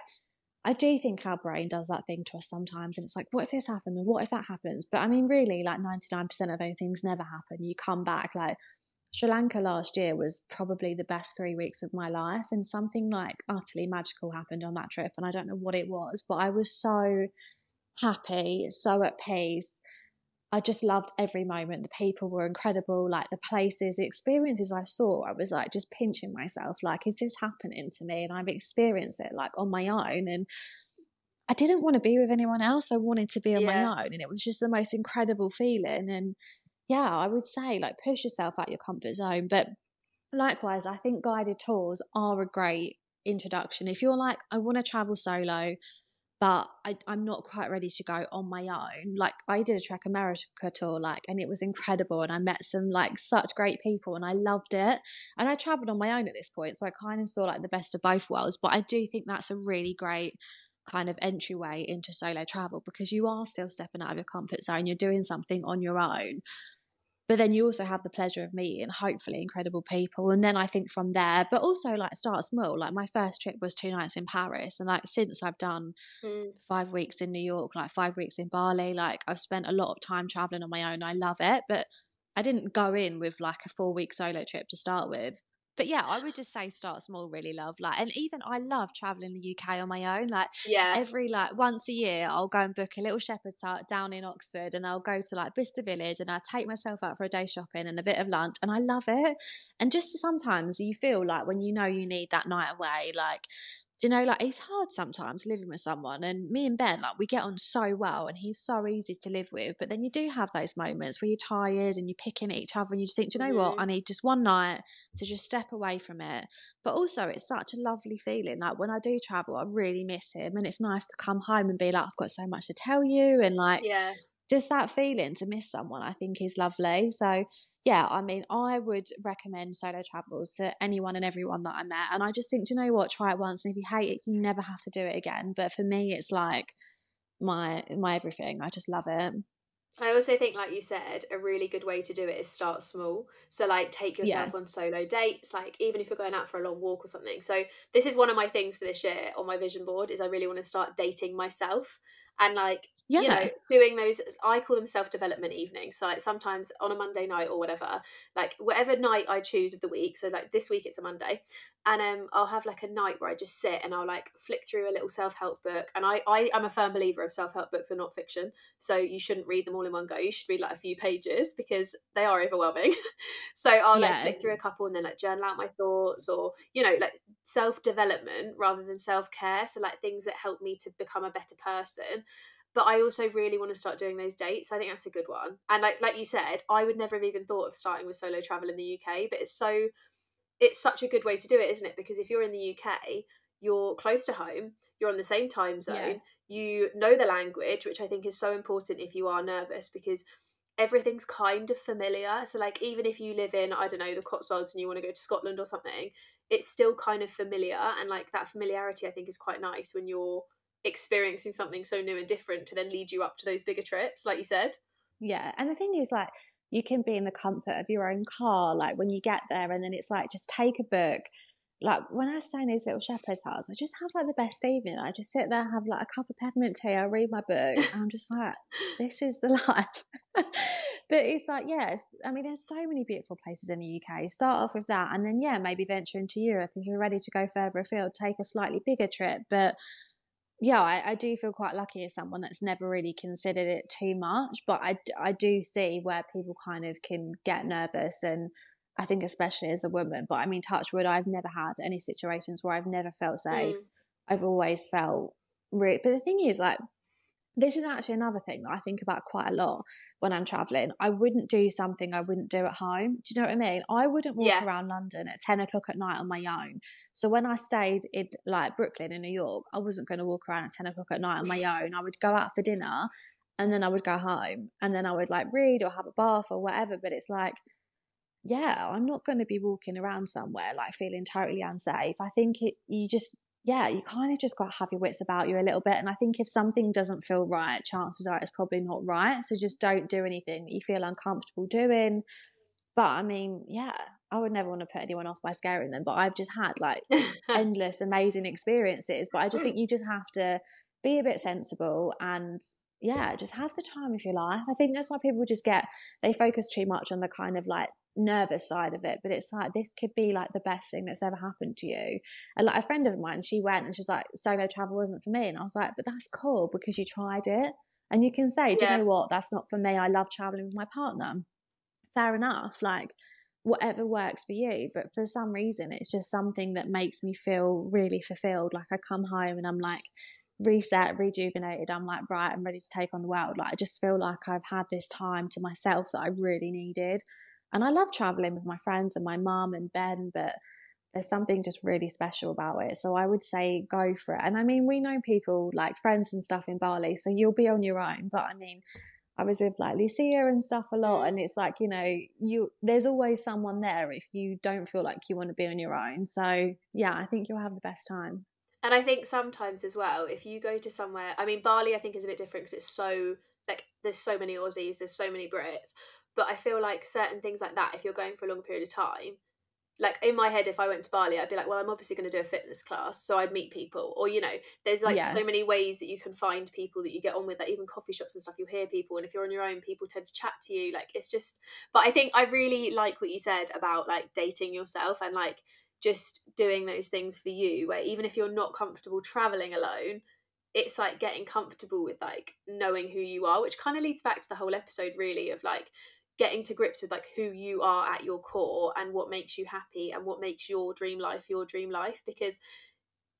I do think our brain does that thing to us sometimes, and it's like, what if this happened, and what if that happens? But I mean, really, like ninety nine percent of those things never happen. You come back like Sri Lanka last year was probably the best three weeks of my life, and something like utterly magical happened on that trip, and I don't know what it was, but I was so happy, so at peace. I just loved every moment. The people were incredible, like the places, the experiences I saw. I was like just pinching myself, like, is this happening to me? And I've experienced it like on my own. And I didn't want to be with anyone else. I wanted to be on yeah. my own. And it was just the most incredible feeling. And yeah, I would say like push yourself out your comfort zone. But likewise, I think guided tours are a great introduction. If you're like, I want to travel solo, but I, am not quite ready to go on my own. Like I did a Trek America tour, like, and it was incredible, and I met some like such great people, and I loved it. And I travelled on my own at this point, so I kind of saw like the best of both worlds. But I do think that's a really great kind of entryway into solo travel because you are still stepping out of your comfort zone. You're doing something on your own. But then you also have the pleasure of meeting hopefully incredible people. And then I think from there, but also like start small. Like my first trip was two nights in Paris. And like since I've done mm. five weeks in New York, like five weeks in Bali, like I've spent a lot of time traveling on my own. I love it. But I didn't go in with like a four week solo trip to start with but yeah, I would just say start small, really love. Like, and even I love traveling the UK on my own. Like, yeah, every like once a year, I'll go and book a little shepherd's hut down in Oxford, and I'll go to like Bicester Village, and I take myself out for a day shopping and a bit of lunch, and I love it. And just sometimes you feel like when you know you need that night away, like you know, like it's hard sometimes living with someone. And me and Ben, like we get on so well and he's so easy to live with. But then you do have those moments where you're tired and you're picking at each other and you just think, do you know mm-hmm. what? I need just one night to just step away from it. But also it's such a lovely feeling. Like when I do travel, I really miss him. And it's nice to come home and be like, I've got so much to tell you and like yeah just that feeling to miss someone i think is lovely. So yeah i mean i would recommend solo travels to anyone and everyone that i met. And i just think you know what? Try it once and if you hate it you never have to do it again. But for me it's like my my everything. I just love it.
I also think, like you said, a really good way to do it is start small. So, like, take yourself yeah. on solo dates, like, even if you're going out for a long walk or something. So, this is one of my things for this year on my vision board is I really want to start dating myself. And like yeah. you know doing those i call them self-development evenings so like sometimes on a monday night or whatever like whatever night i choose of the week so like this week it's a monday and um i'll have like a night where i just sit and i'll like flick through a little self-help book and i i am a firm believer of self-help books are not fiction so you shouldn't read them all in one go you should read like a few pages because they are overwhelming [laughs] so i'll yeah. like flick through a couple and then like journal out my thoughts or you know like self-development rather than self-care so like things that help me to become a better person but I also really want to start doing those dates. I think that's a good one. And like like you said, I would never have even thought of starting with solo travel in the UK, but it's so it's such a good way to do it, isn't it? Because if you're in the UK, you're close to home, you're on the same time zone, yeah. you know the language, which I think is so important if you are nervous because everything's kind of familiar. So like even if you live in, I don't know, the Cotswolds and you want to go to Scotland or something, it's still kind of familiar and like that familiarity I think is quite nice when you're experiencing something so new and different to then lead you up to those bigger trips, like you said.
Yeah. And the thing is, like, you can be in the comfort of your own car, like when you get there, and then it's like, just take a book. Like when I stay in these little shepherd's huts, I just have like the best evening. I just sit there, have like a cup of peppermint tea, I read my book, and I'm just like, [laughs] this is the [laughs] life. but it's like, yes, I mean, there's so many beautiful places in the UK. Start off with that, and then, yeah, maybe venture into Europe. If you're ready to go further afield, take a slightly bigger trip. But yeah, I, I, do feel quite lucky as someone that's never really considered it too much, but I, I do see where people kind of can get nervous and I think especially as a woman, but I mean, touch wood, I've never had any situations where I've never felt safe. Mm. I've always felt really, but the thing is like, this is actually another thing that I think about quite a lot when I'm traveling. I wouldn't do something I wouldn't do at home. Do you know what I mean? I wouldn't walk yeah. around London at 10 o'clock at night on my own. So when I stayed in like Brooklyn in New York, I wasn't going to walk around at 10 o'clock at night on my own. I would go out for dinner and then I would go home and then I would like read or have a bath or whatever. But it's like, yeah, I'm not going to be walking around somewhere like feeling totally unsafe. I think it, you just yeah, you kind of just got to have your wits about you a little bit. And I think if something doesn't feel right, chances are it's probably not right. So just don't do anything that you feel uncomfortable doing. But I mean, yeah, I would never want to put anyone off by scaring them. But I've just had like [laughs] endless, amazing experiences. But I just think you just have to be a bit sensible and yeah, just have the time of your life. I think that's why people just get, they focus too much on the kind of like nervous side of it, but it's like this could be like the best thing that's ever happened to you. And like a friend of mine, she went and she was like, solo travel wasn't for me. And I was like, but that's cool because you tried it. And you can say, do yeah. you know what? That's not for me. I love traveling with my partner. Fair enough. Like, whatever works for you. But for some reason, it's just something that makes me feel really fulfilled. Like, I come home and I'm like, reset, rejuvenated. I'm like, right, I'm ready to take on the world. Like, I just feel like I've had this time to myself that I really needed. And I love traveling with my friends and my mum and Ben, but there's something just really special about it. So I would say go for it. And I mean, we know people like friends and stuff in Bali, so you'll be on your own. But I mean, I was with like Lucia and stuff a lot, mm. and it's like you know, you there's always someone there if you don't feel like you want to be on your own. So yeah, I think you'll have the best time.
And I think sometimes as well, if you go to somewhere, I mean, Bali, I think is a bit different because it's so like there's so many Aussies, there's so many Brits, but I feel like certain things like that, if you're going for a long period of time, like in my head, if I went to Bali, I'd be like, well, I'm obviously going to do a fitness class, so I'd meet people, or you know, there's like yeah. so many ways that you can find people that you get on with, like even coffee shops and stuff. You'll hear people, and if you're on your own, people tend to chat to you. Like it's just, but I think I really like what you said about like dating yourself and like just doing those things for you where even if you're not comfortable traveling alone it's like getting comfortable with like knowing who you are which kind of leads back to the whole episode really of like getting to grips with like who you are at your core and what makes you happy and what makes your dream life your dream life because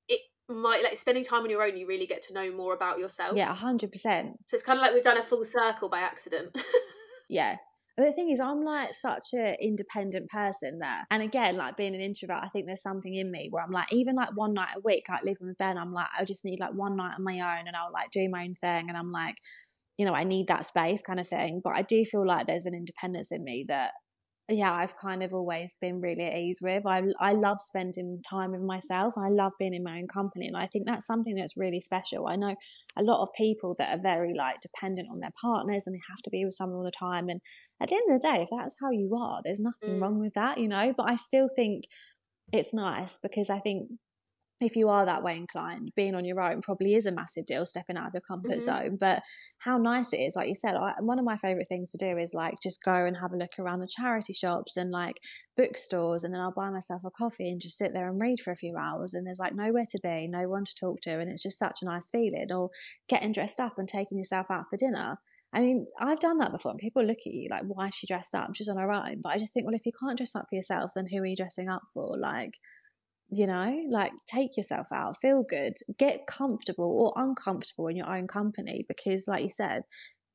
it might like spending time on your own you really get to know more about yourself
yeah 100% so
it's kind of like we've done a full circle by accident [laughs]
yeah but the thing is, I'm like such an independent person there. And again, like being an introvert, I think there's something in me where I'm like, even like one night a week, like living with Ben, I'm like, I just need like one night on my own and I'll like do my own thing. And I'm like, you know, I need that space kind of thing. But I do feel like there's an independence in me that yeah, I've kind of always been really at ease with. I I love spending time with myself. I love being in my own company, and I think that's something that's really special. I know a lot of people that are very like dependent on their partners, and they have to be with someone all the time. And at the end of the day, if that's how you are, there's nothing mm. wrong with that, you know. But I still think it's nice because I think if you are that way inclined, being on your own probably is a massive deal, stepping out of your comfort mm-hmm. zone. But how nice it is, like you said, I, one of my favorite things to do is like just go and have a look around the charity shops and like bookstores, and then I'll buy myself a coffee and just sit there and read for a few hours. And there's like nowhere to be, no one to talk to, and it's just such a nice feeling. Or getting dressed up and taking yourself out for dinner. I mean, I've done that before, and people look at you like, why is she dressed up? She's on her own. But I just think, well, if you can't dress up for yourself, then who are you dressing up for? Like, you know like take yourself out feel good get comfortable or uncomfortable in your own company because like you said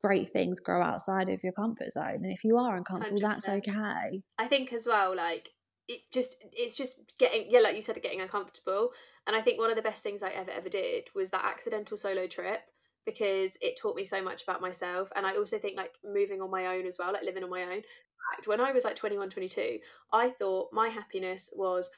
great things grow outside of your comfort zone and if you are uncomfortable 100%. that's okay
i think as well like it just it's just getting yeah like you said getting uncomfortable and i think one of the best things i ever ever did was that accidental solo trip because it taught me so much about myself and i also think like moving on my own as well like living on my own when i was like 21 22 i thought my happiness was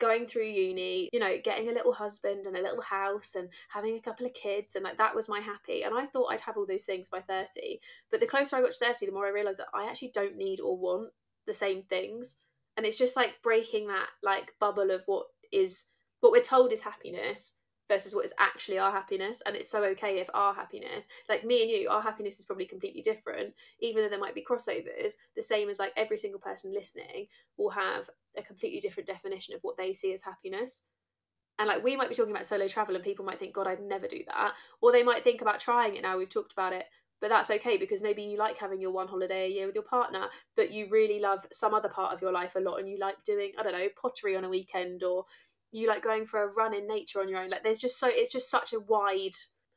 going through uni, you know, getting a little husband and a little house and having a couple of kids and like that was my happy. And I thought I'd have all those things by 30. But the closer I got to 30, the more I realized that I actually don't need or want the same things. And it's just like breaking that like bubble of what is what we're told is happiness versus what is actually our happiness and it's so okay if our happiness like me and you our happiness is probably completely different even though there might be crossovers the same as like every single person listening will have a completely different definition of what they see as happiness. And like we might be talking about solo travel and people might think god i'd never do that. Or they might think about trying it now we've talked about it but that's okay because maybe you like having your one holiday a year with your partner but you really love some other part of your life a lot and you like doing i don't know pottery on a weekend or you like going for a run in nature on your own like there's just so it's just such a wide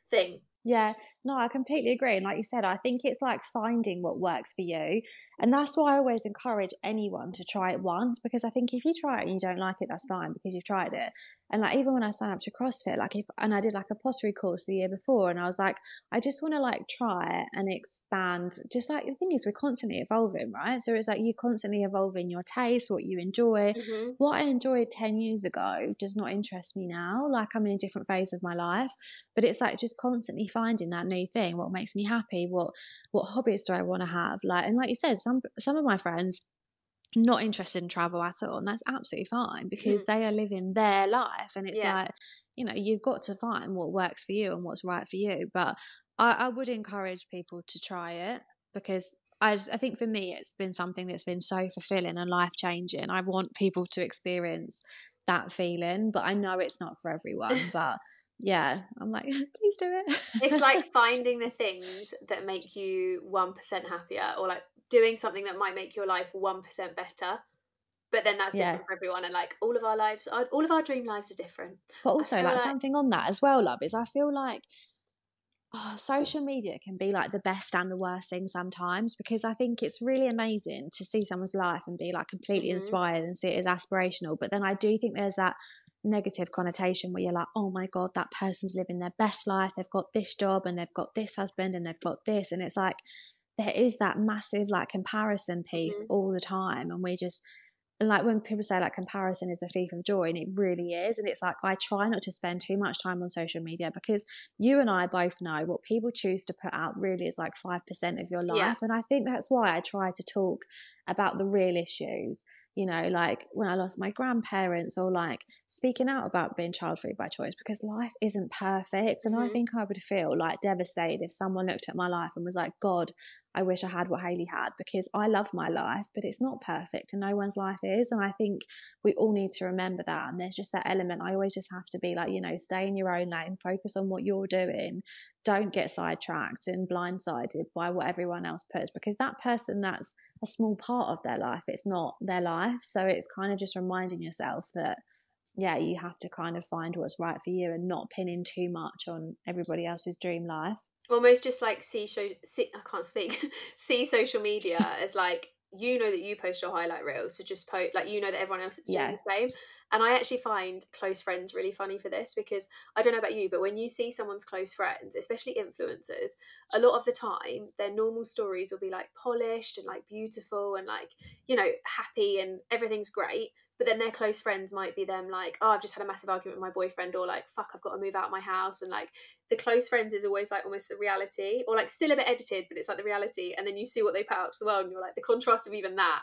thing.
Yeah no, I completely agree. And like you said, I think it's like finding what works for you. And that's why I always encourage anyone to try it once because I think if you try it and you don't like it, that's fine because you've tried it. And like even when I signed up to CrossFit, like if and I did like a pottery course the year before and I was like, I just want to like try it and expand. Just like the thing is we're constantly evolving, right? So it's like you're constantly evolving your taste, what you enjoy. Mm-hmm. What I enjoyed ten years ago does not interest me now. Like I'm in a different phase of my life. But it's like just constantly finding that new thing what makes me happy what what hobbies do i want to have like and like you said some some of my friends not interested in travel at all and that's absolutely fine because mm. they are living their life and it's yeah. like you know you've got to find what works for you and what's right for you but I, I would encourage people to try it because I, I think for me it's been something that's been so fulfilling and life changing i want people to experience that feeling but i know it's not for everyone but yeah, I'm like, [laughs] please do it.
it's like [laughs] finding the things that make you 1% happier or like doing something that might make your life 1% better. But then that's different yeah. for everyone. And like all of our lives, all of our dream lives are different.
But also, like, like something on that as well, love, is I feel like oh, social media can be like the best and the worst thing sometimes because I think it's really amazing to see someone's life and be like completely mm-hmm. inspired and see it as aspirational. But then I do think there's that negative connotation where you're like, oh my God, that person's living their best life. They've got this job and they've got this husband and they've got this. And it's like, there is that massive like comparison piece mm-hmm. all the time. And we just, and like when people say like comparison is the thief of joy and it really is and it's like i try not to spend too much time on social media because you and i both know what people choose to put out really is like 5% of your life yeah. and i think that's why i try to talk about the real issues you know, like when I lost my grandparents or like speaking out about being child free by choice because life isn't perfect. And mm-hmm. I think I would feel like devastated if someone looked at my life and was like, God, I wish I had what Hayley had because I love my life, but it's not perfect and no one's life is. And I think we all need to remember that. And there's just that element. I always just have to be like, you know, stay in your own lane, focus on what you're doing. Don't get sidetracked and blindsided by what everyone else puts because that person that's a small part of their life. It's not their life. So it's kind of just reminding yourself that, yeah, you have to kind of find what's right for you and not pinning too much on everybody else's dream life.
Almost just like see show, see, I can't speak, [laughs] see social media [laughs] as like, you know that you post your highlight reel, so just post like you know that everyone else is doing yeah. the same. And I actually find close friends really funny for this because I don't know about you, but when you see someone's close friends, especially influencers, a lot of the time their normal stories will be like polished and like beautiful and like, you know, happy and everything's great. But then their close friends might be them like, oh, I've just had a massive argument with my boyfriend, or like, fuck, I've got to move out of my house. And like, the close friends is always like almost the reality, or like still a bit edited, but it's like the reality. And then you see what they put out to the world, and you're like, the contrast of even that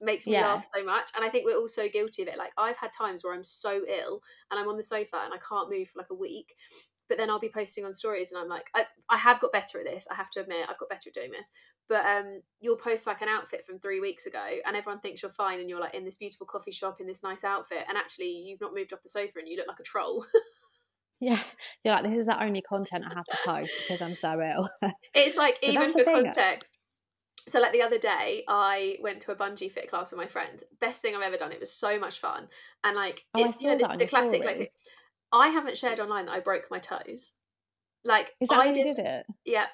makes me yeah. laugh so much and i think we're all so guilty of it like i've had times where i'm so ill and i'm on the sofa and i can't move for like a week but then i'll be posting on stories and i'm like I, I have got better at this i have to admit i've got better at doing this. But um you'll post like an outfit from three weeks ago and everyone thinks you're fine and you're like in this beautiful coffee shop in this nice outfit and actually you've not moved off the sofa and you look like a troll. [laughs]
Yeah, you're like, this is the only content I have to [laughs] post because I'm so ill. [laughs]
It's like, even for context, so like the other day i went to a bungee fit class with my friends. Best thing i've ever done it was so much fun. And like oh, it's you know, the, the classic like i haven't shared online that i broke my toes like
is that
I
did, did it
yeah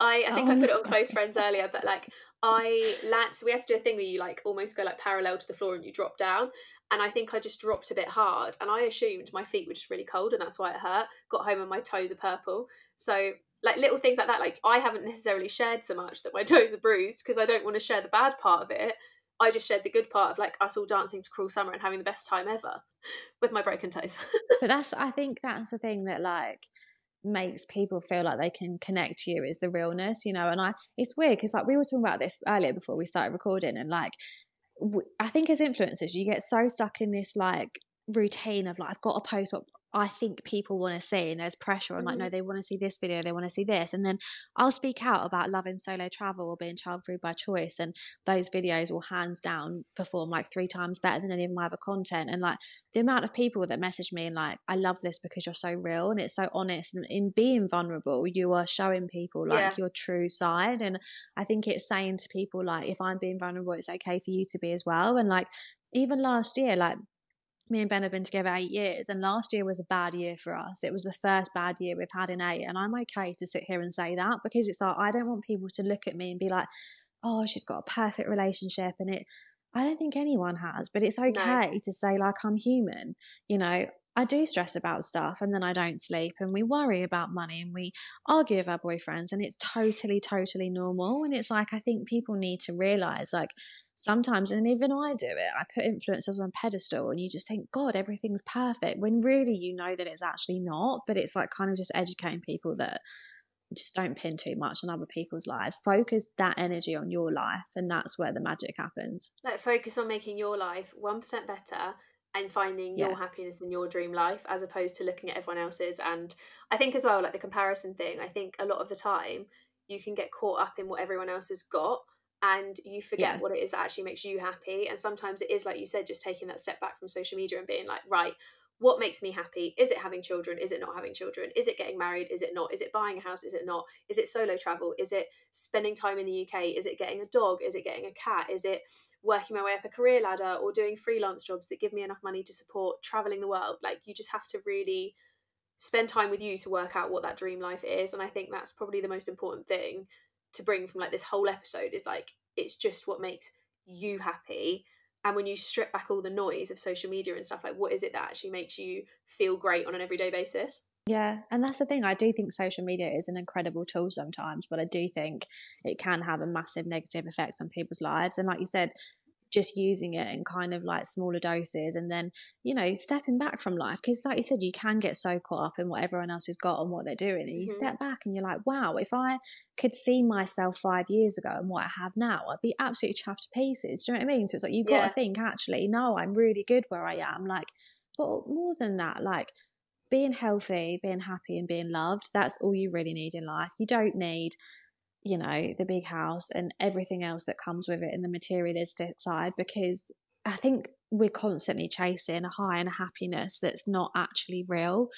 I, I think oh, I put it on close friends earlier, but like I landed, so we had to do a thing where you like almost go like parallel to the floor and you drop down. And I think I just dropped a bit hard and I assumed my feet were just really cold and that's why it hurt. Got home and my toes are purple. So like little things like that like i haven't necessarily shared so much that my [laughs] toes are bruised because i don't want to share the bad part of it i just shared the good part of like us all dancing to cruel summer and having the best time ever [laughs] with my broken toes. [laughs]
But that's i think that's the thing that like makes people feel like they can connect to you is the realness you know and i it's weird because like we were talking about this earlier before we started recording and like I think as influencers, you get so stuck in this like routine of like I've got to post what I think people want to see, and there's pressure on like, no, mm-hmm. they want to see this video, they want to see this, and then I'll speak out about loving solo travel or being child free by choice, and those videos will hands down perform like three times better than any of my other content. And like the amount of people that message me and like, I love this because you're so real and it's so honest, and in being vulnerable, you are showing people like yeah. your true side. And I think it's saying to people like, if I'm being vulnerable, it's okay for you to be as well. And like even last year, like me and Ben have been together eight years, and last year was a bad year for us. It was the first bad year we've had in eight, and I'm okay to sit here and say that because it's like I don't want people to look at me and be like, "Oh, she's got a perfect relationship," and it. I don't think anyone has, but it's okay no. to say like I'm human. You know, I do stress about stuff and then I don't sleep and we worry about money and we argue with our boyfriends and it's totally, totally normal. And it's like, I think people need to realize like sometimes, and even I do it, I put influencers on pedestal and you just think, God, everything's perfect when really you know that it's actually not. But it's like kind of just educating people that just don't pin too much on other people's lives. Focus that energy on your life, and that's where the magic happens.
Like, focus on making your life 1% better and finding yeah. your happiness in your dream life as opposed to looking at everyone else's. And I think as well, like the comparison thing, I think a lot of the time you can get caught up in what everyone else has got and you forget yeah. what it is that actually makes you happy. And sometimes it is, like you said, just taking that step back from social media and being like, right, what makes me happy? Is it having children? Is it not having children? Is it getting married? Is it not? Is it buying a house? Is it not? Is it solo travel? Is it spending time in the UK? Is it getting a dog? Is it getting a cat? Is it working my way up a career ladder or doing freelance jobs that give me enough money to support traveling the world? Like, you just have to really spend time with you to work out what that dream life is. And I think that's probably the most important thing to bring from like this whole episode is like it's just what makes you happy and when you strip back all the noise of social media and stuff like what is it that actually makes you feel great on an everyday basis?
Yeah and that's the thing i do think social media is an incredible tool sometimes but i do think it can have a massive negative effect on people's lives. And like you said just using it in kind of like smaller doses and then, you know, stepping back from life. Because, like you said, you can get so caught up in what everyone else has got and what they're doing. And you mm-hmm. step back and you're like, wow, if I could see myself five years ago and what I have now, I'd be absolutely chuffed to pieces. Do you know what I mean? So it's like, you've got to think, actually, no, I'm really good where I am. Like, but more than that, like, being healthy, being happy, and being loved, that's all you really need in life. You don't need you know, the big house and everything else that comes with it and the materialistic side because I think we're constantly chasing a high and a happiness that's not actually real.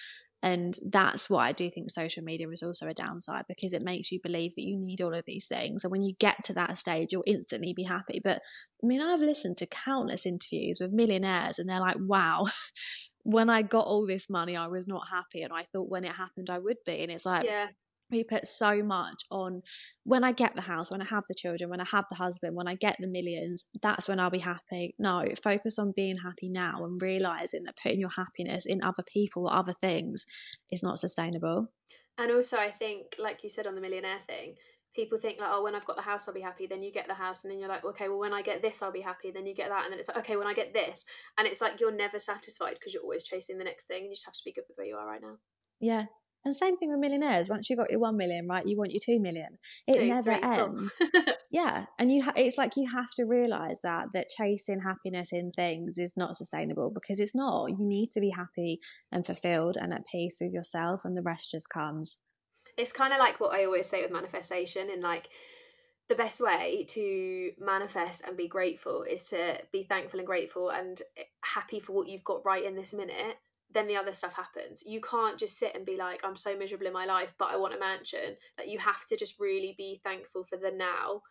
And that's why I do think social media is also a downside because it makes you believe that you need all of these things. And when you get to that stage, you'll instantly be happy. But I mean, I've listened to countless interviews with millionaires and they're like, wow, [laughs] when I got all this money, I was not happy. And I thought when it happened, I would be. And it's like, yeah we put so much on when I get the house, when I have the children, when I have the husband, when I get the millions, that's when I'll be happy. No, focus on being happy now and realizing that putting your happiness in other people or other things is not sustainable.
And also, I think, like you said on the millionaire thing, people think like, oh, when I've got the house, I'll be happy. Then you get the house, and then you're like, okay, well, when I get this, I'll be happy. Then you get that, and then it's like, okay, when I get this, and it's like you're never satisfied because you're always chasing the next thing, and you just have to be good with where you are right now.
Yeah, and same thing with millionaires. Once you got your one million, right, you want your two million. It two, never ends. [laughs] yeah, and you ha- [laughs] it's like you have to realize that that chasing happiness in things is not sustainable because it's not. You need to be happy and fulfilled and at peace with yourself, and the rest just comes.
It's kind of like what I always say with manifestation, and like the best way to manifest and be grateful is to be thankful and grateful and eh, happy for what you've got right in this minute then the other stuff happens. You can't just sit and be like, I'm so miserable in my life, but I want a mansion. Like you have to just really be thankful for the now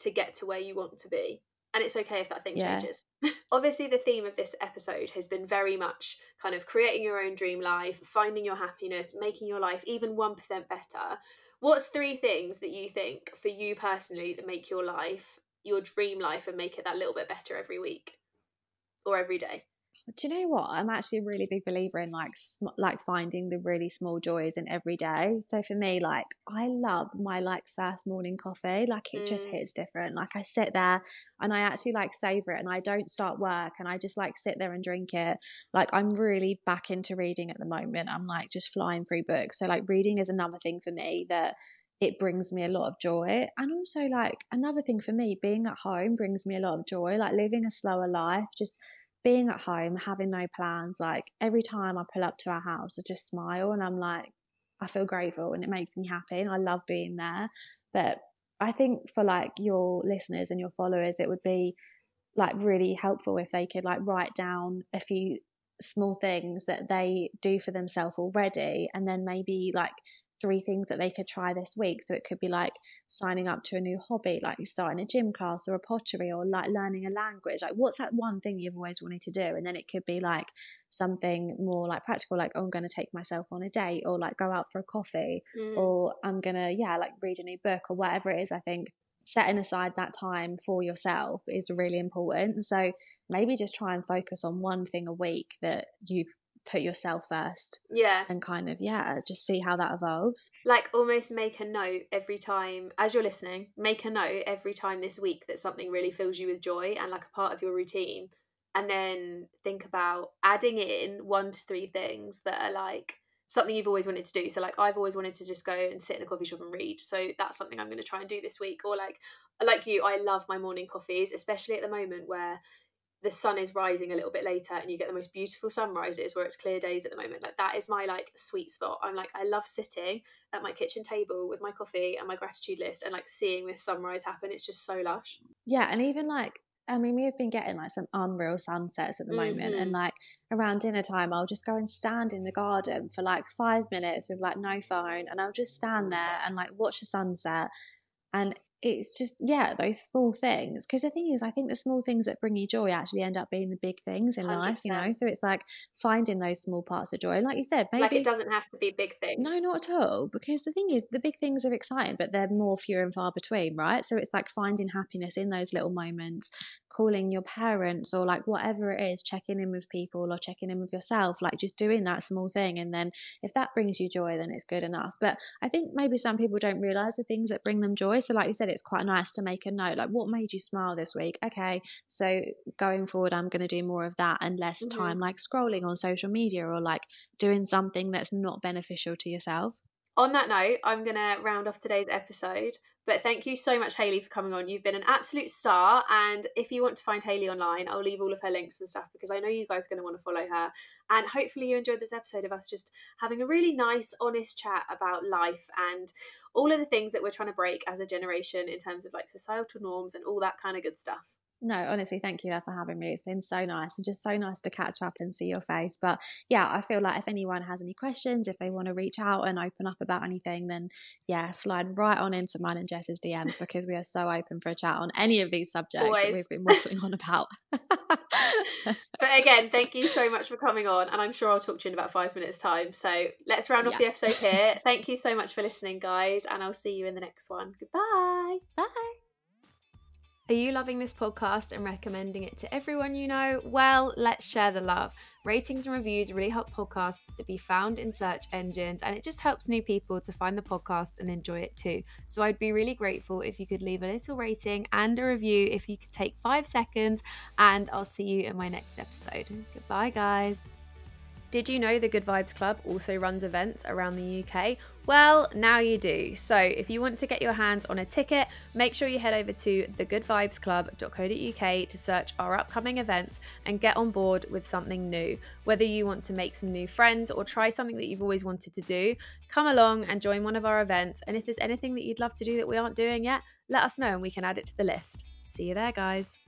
to get to where you want to be. And it's okay if that thing yeah. changes. [laughs] Obviously, the theme of this episode has been very much kind of creating your own dream life, finding your happiness, making your life even 1% better. What's three things that you think for you personally that make your life your dream life and make it that little bit better every week or every day?
Do you know what? I'm actually a really big believer in like sm- like finding the really small joys in every day. So for me, like I love my like first morning coffee. Like it mm. just hits different. Like I sit there and I actually like savor it, and I don't start work, and I just like sit there and drink it. Like I'm really back into reading at the moment. I'm like just flying through books. So like reading is another thing for me that it brings me a lot of joy. And also, like, another thing for me, being at home brings me a lot of joy. Like, living a slower life, just being at home, having no plans, like every time I pull up to our house, I just smile and I'm like, I feel grateful and it makes me happy and I love being there. But I think for like your listeners and your followers, it would be like really helpful if they could like write down a few small things that they do for themselves already and then maybe like three things that they could try this week. So it could be like signing up to a new hobby, like starting a gym class or a pottery or like learning a language. Like, what's that one thing you've always wanted to do? And then it could be like something more like practical, like, oh, I'm going to take myself on a date or like go out for a coffee mm. or I'm going to, yeah, like read a new book or whatever it is. I think setting aside that time for yourself is really important. So maybe just try and focus on one thing a week that you've put yourself first.
Yeah.
And kind of, yeah, just see how that evolves.
Like almost make a note every time, as you're listening, make a note every time this week that something really fills you with joy and like a part of your routine. And then think about adding in one to three things that are like something you've always wanted to do. So, like, I've always wanted to just go and sit in a coffee shop and read. So, that's something I'm going to try and do this week. Or, like, like you, I love my morning coffees, especially at the moment where the sun is rising a little bit later and you get the most beautiful sunrises where it's clear days at the moment like that is my like sweet spot i'm like i love sitting at my kitchen table with my coffee and my gratitude list and like seeing this sunrise happen it's just so lush
yeah and even like I mean, we have been getting like some unreal sunsets at the moment, mm-hmm. and like around dinner time, I'll just go and stand in the garden for like five minutes with like no phone, and I'll just stand there and like watch the sunset. And it's just yeah those small things because the thing is i think the small things that bring you joy actually end up being the big things in 100%. life you know so it's like finding those small parts of joy like you said maybe
like it doesn't have to be big things
no not at all because the thing is the big things are exciting but they're more few and far between right so it's like finding happiness in those little moments calling your parents or like whatever it is, checking in with people or checking in with yourself, like just doing that small thing. And then if that brings you joy, then it's good enough. But I think maybe some people don't realize the things that bring them joy. So, like you said, it's quite nice to make a note like, what made you smile this week? Okay, so going forward, I'm going to do more of that and less mm-hmm. time like scrolling on social media or like doing something that's not beneficial to yourself.
On that note, I'm going to round off today's episode but thank you so much, Hayley, for coming on. You've been an absolute star. And if you want to find Hayley online, I'll leave all of her links and stuff because I know you guys are going to want to follow her. And hopefully, you enjoyed this episode of us just having a really nice, honest chat about life and all of the things that we're trying to break as a generation in terms of like societal norms and all that kind of good stuff.
No, honestly, thank you for having me. It's been so nice and just so nice to catch up and see your face. But yeah, I feel like if anyone has any questions, if they want to reach out and open up about anything, then yeah, slide right on into mine and Jess's DMs because we are so open for a chat on any of these subjects Always. that we've been waffling on about. [laughs]
but again, thank you so much for coming on, and I'm sure I'll talk to you in about five minutes' time. So let's round off yeah. the episode here. [laughs] thank you so much for listening, guys, and I'll see you in the next one. Goodbye.
Bye.
Are you loving this podcast and recommending it to everyone you know? Well, let's share the love. Ratings and reviews really help podcasts to be found in search engines and it just helps new people to find the podcast and enjoy it too. So I'd be really grateful if you could leave a little rating and a review if you could take five seconds, and I'll see you in my next episode. Goodbye, guys. Did you know the Good Vibes Club also runs events around the UK? Well, now you do. So, if you want to get your hands on a ticket, make sure you head over to thegoodvibesclub.co.uk to search our upcoming events and get on board with something new. Whether you want to make some new friends or try something that you've always wanted to do, come along and join one of our events. And if there's anything that you'd love to do that we aren't doing yet, let us know and we can add it to the list. See you there, guys.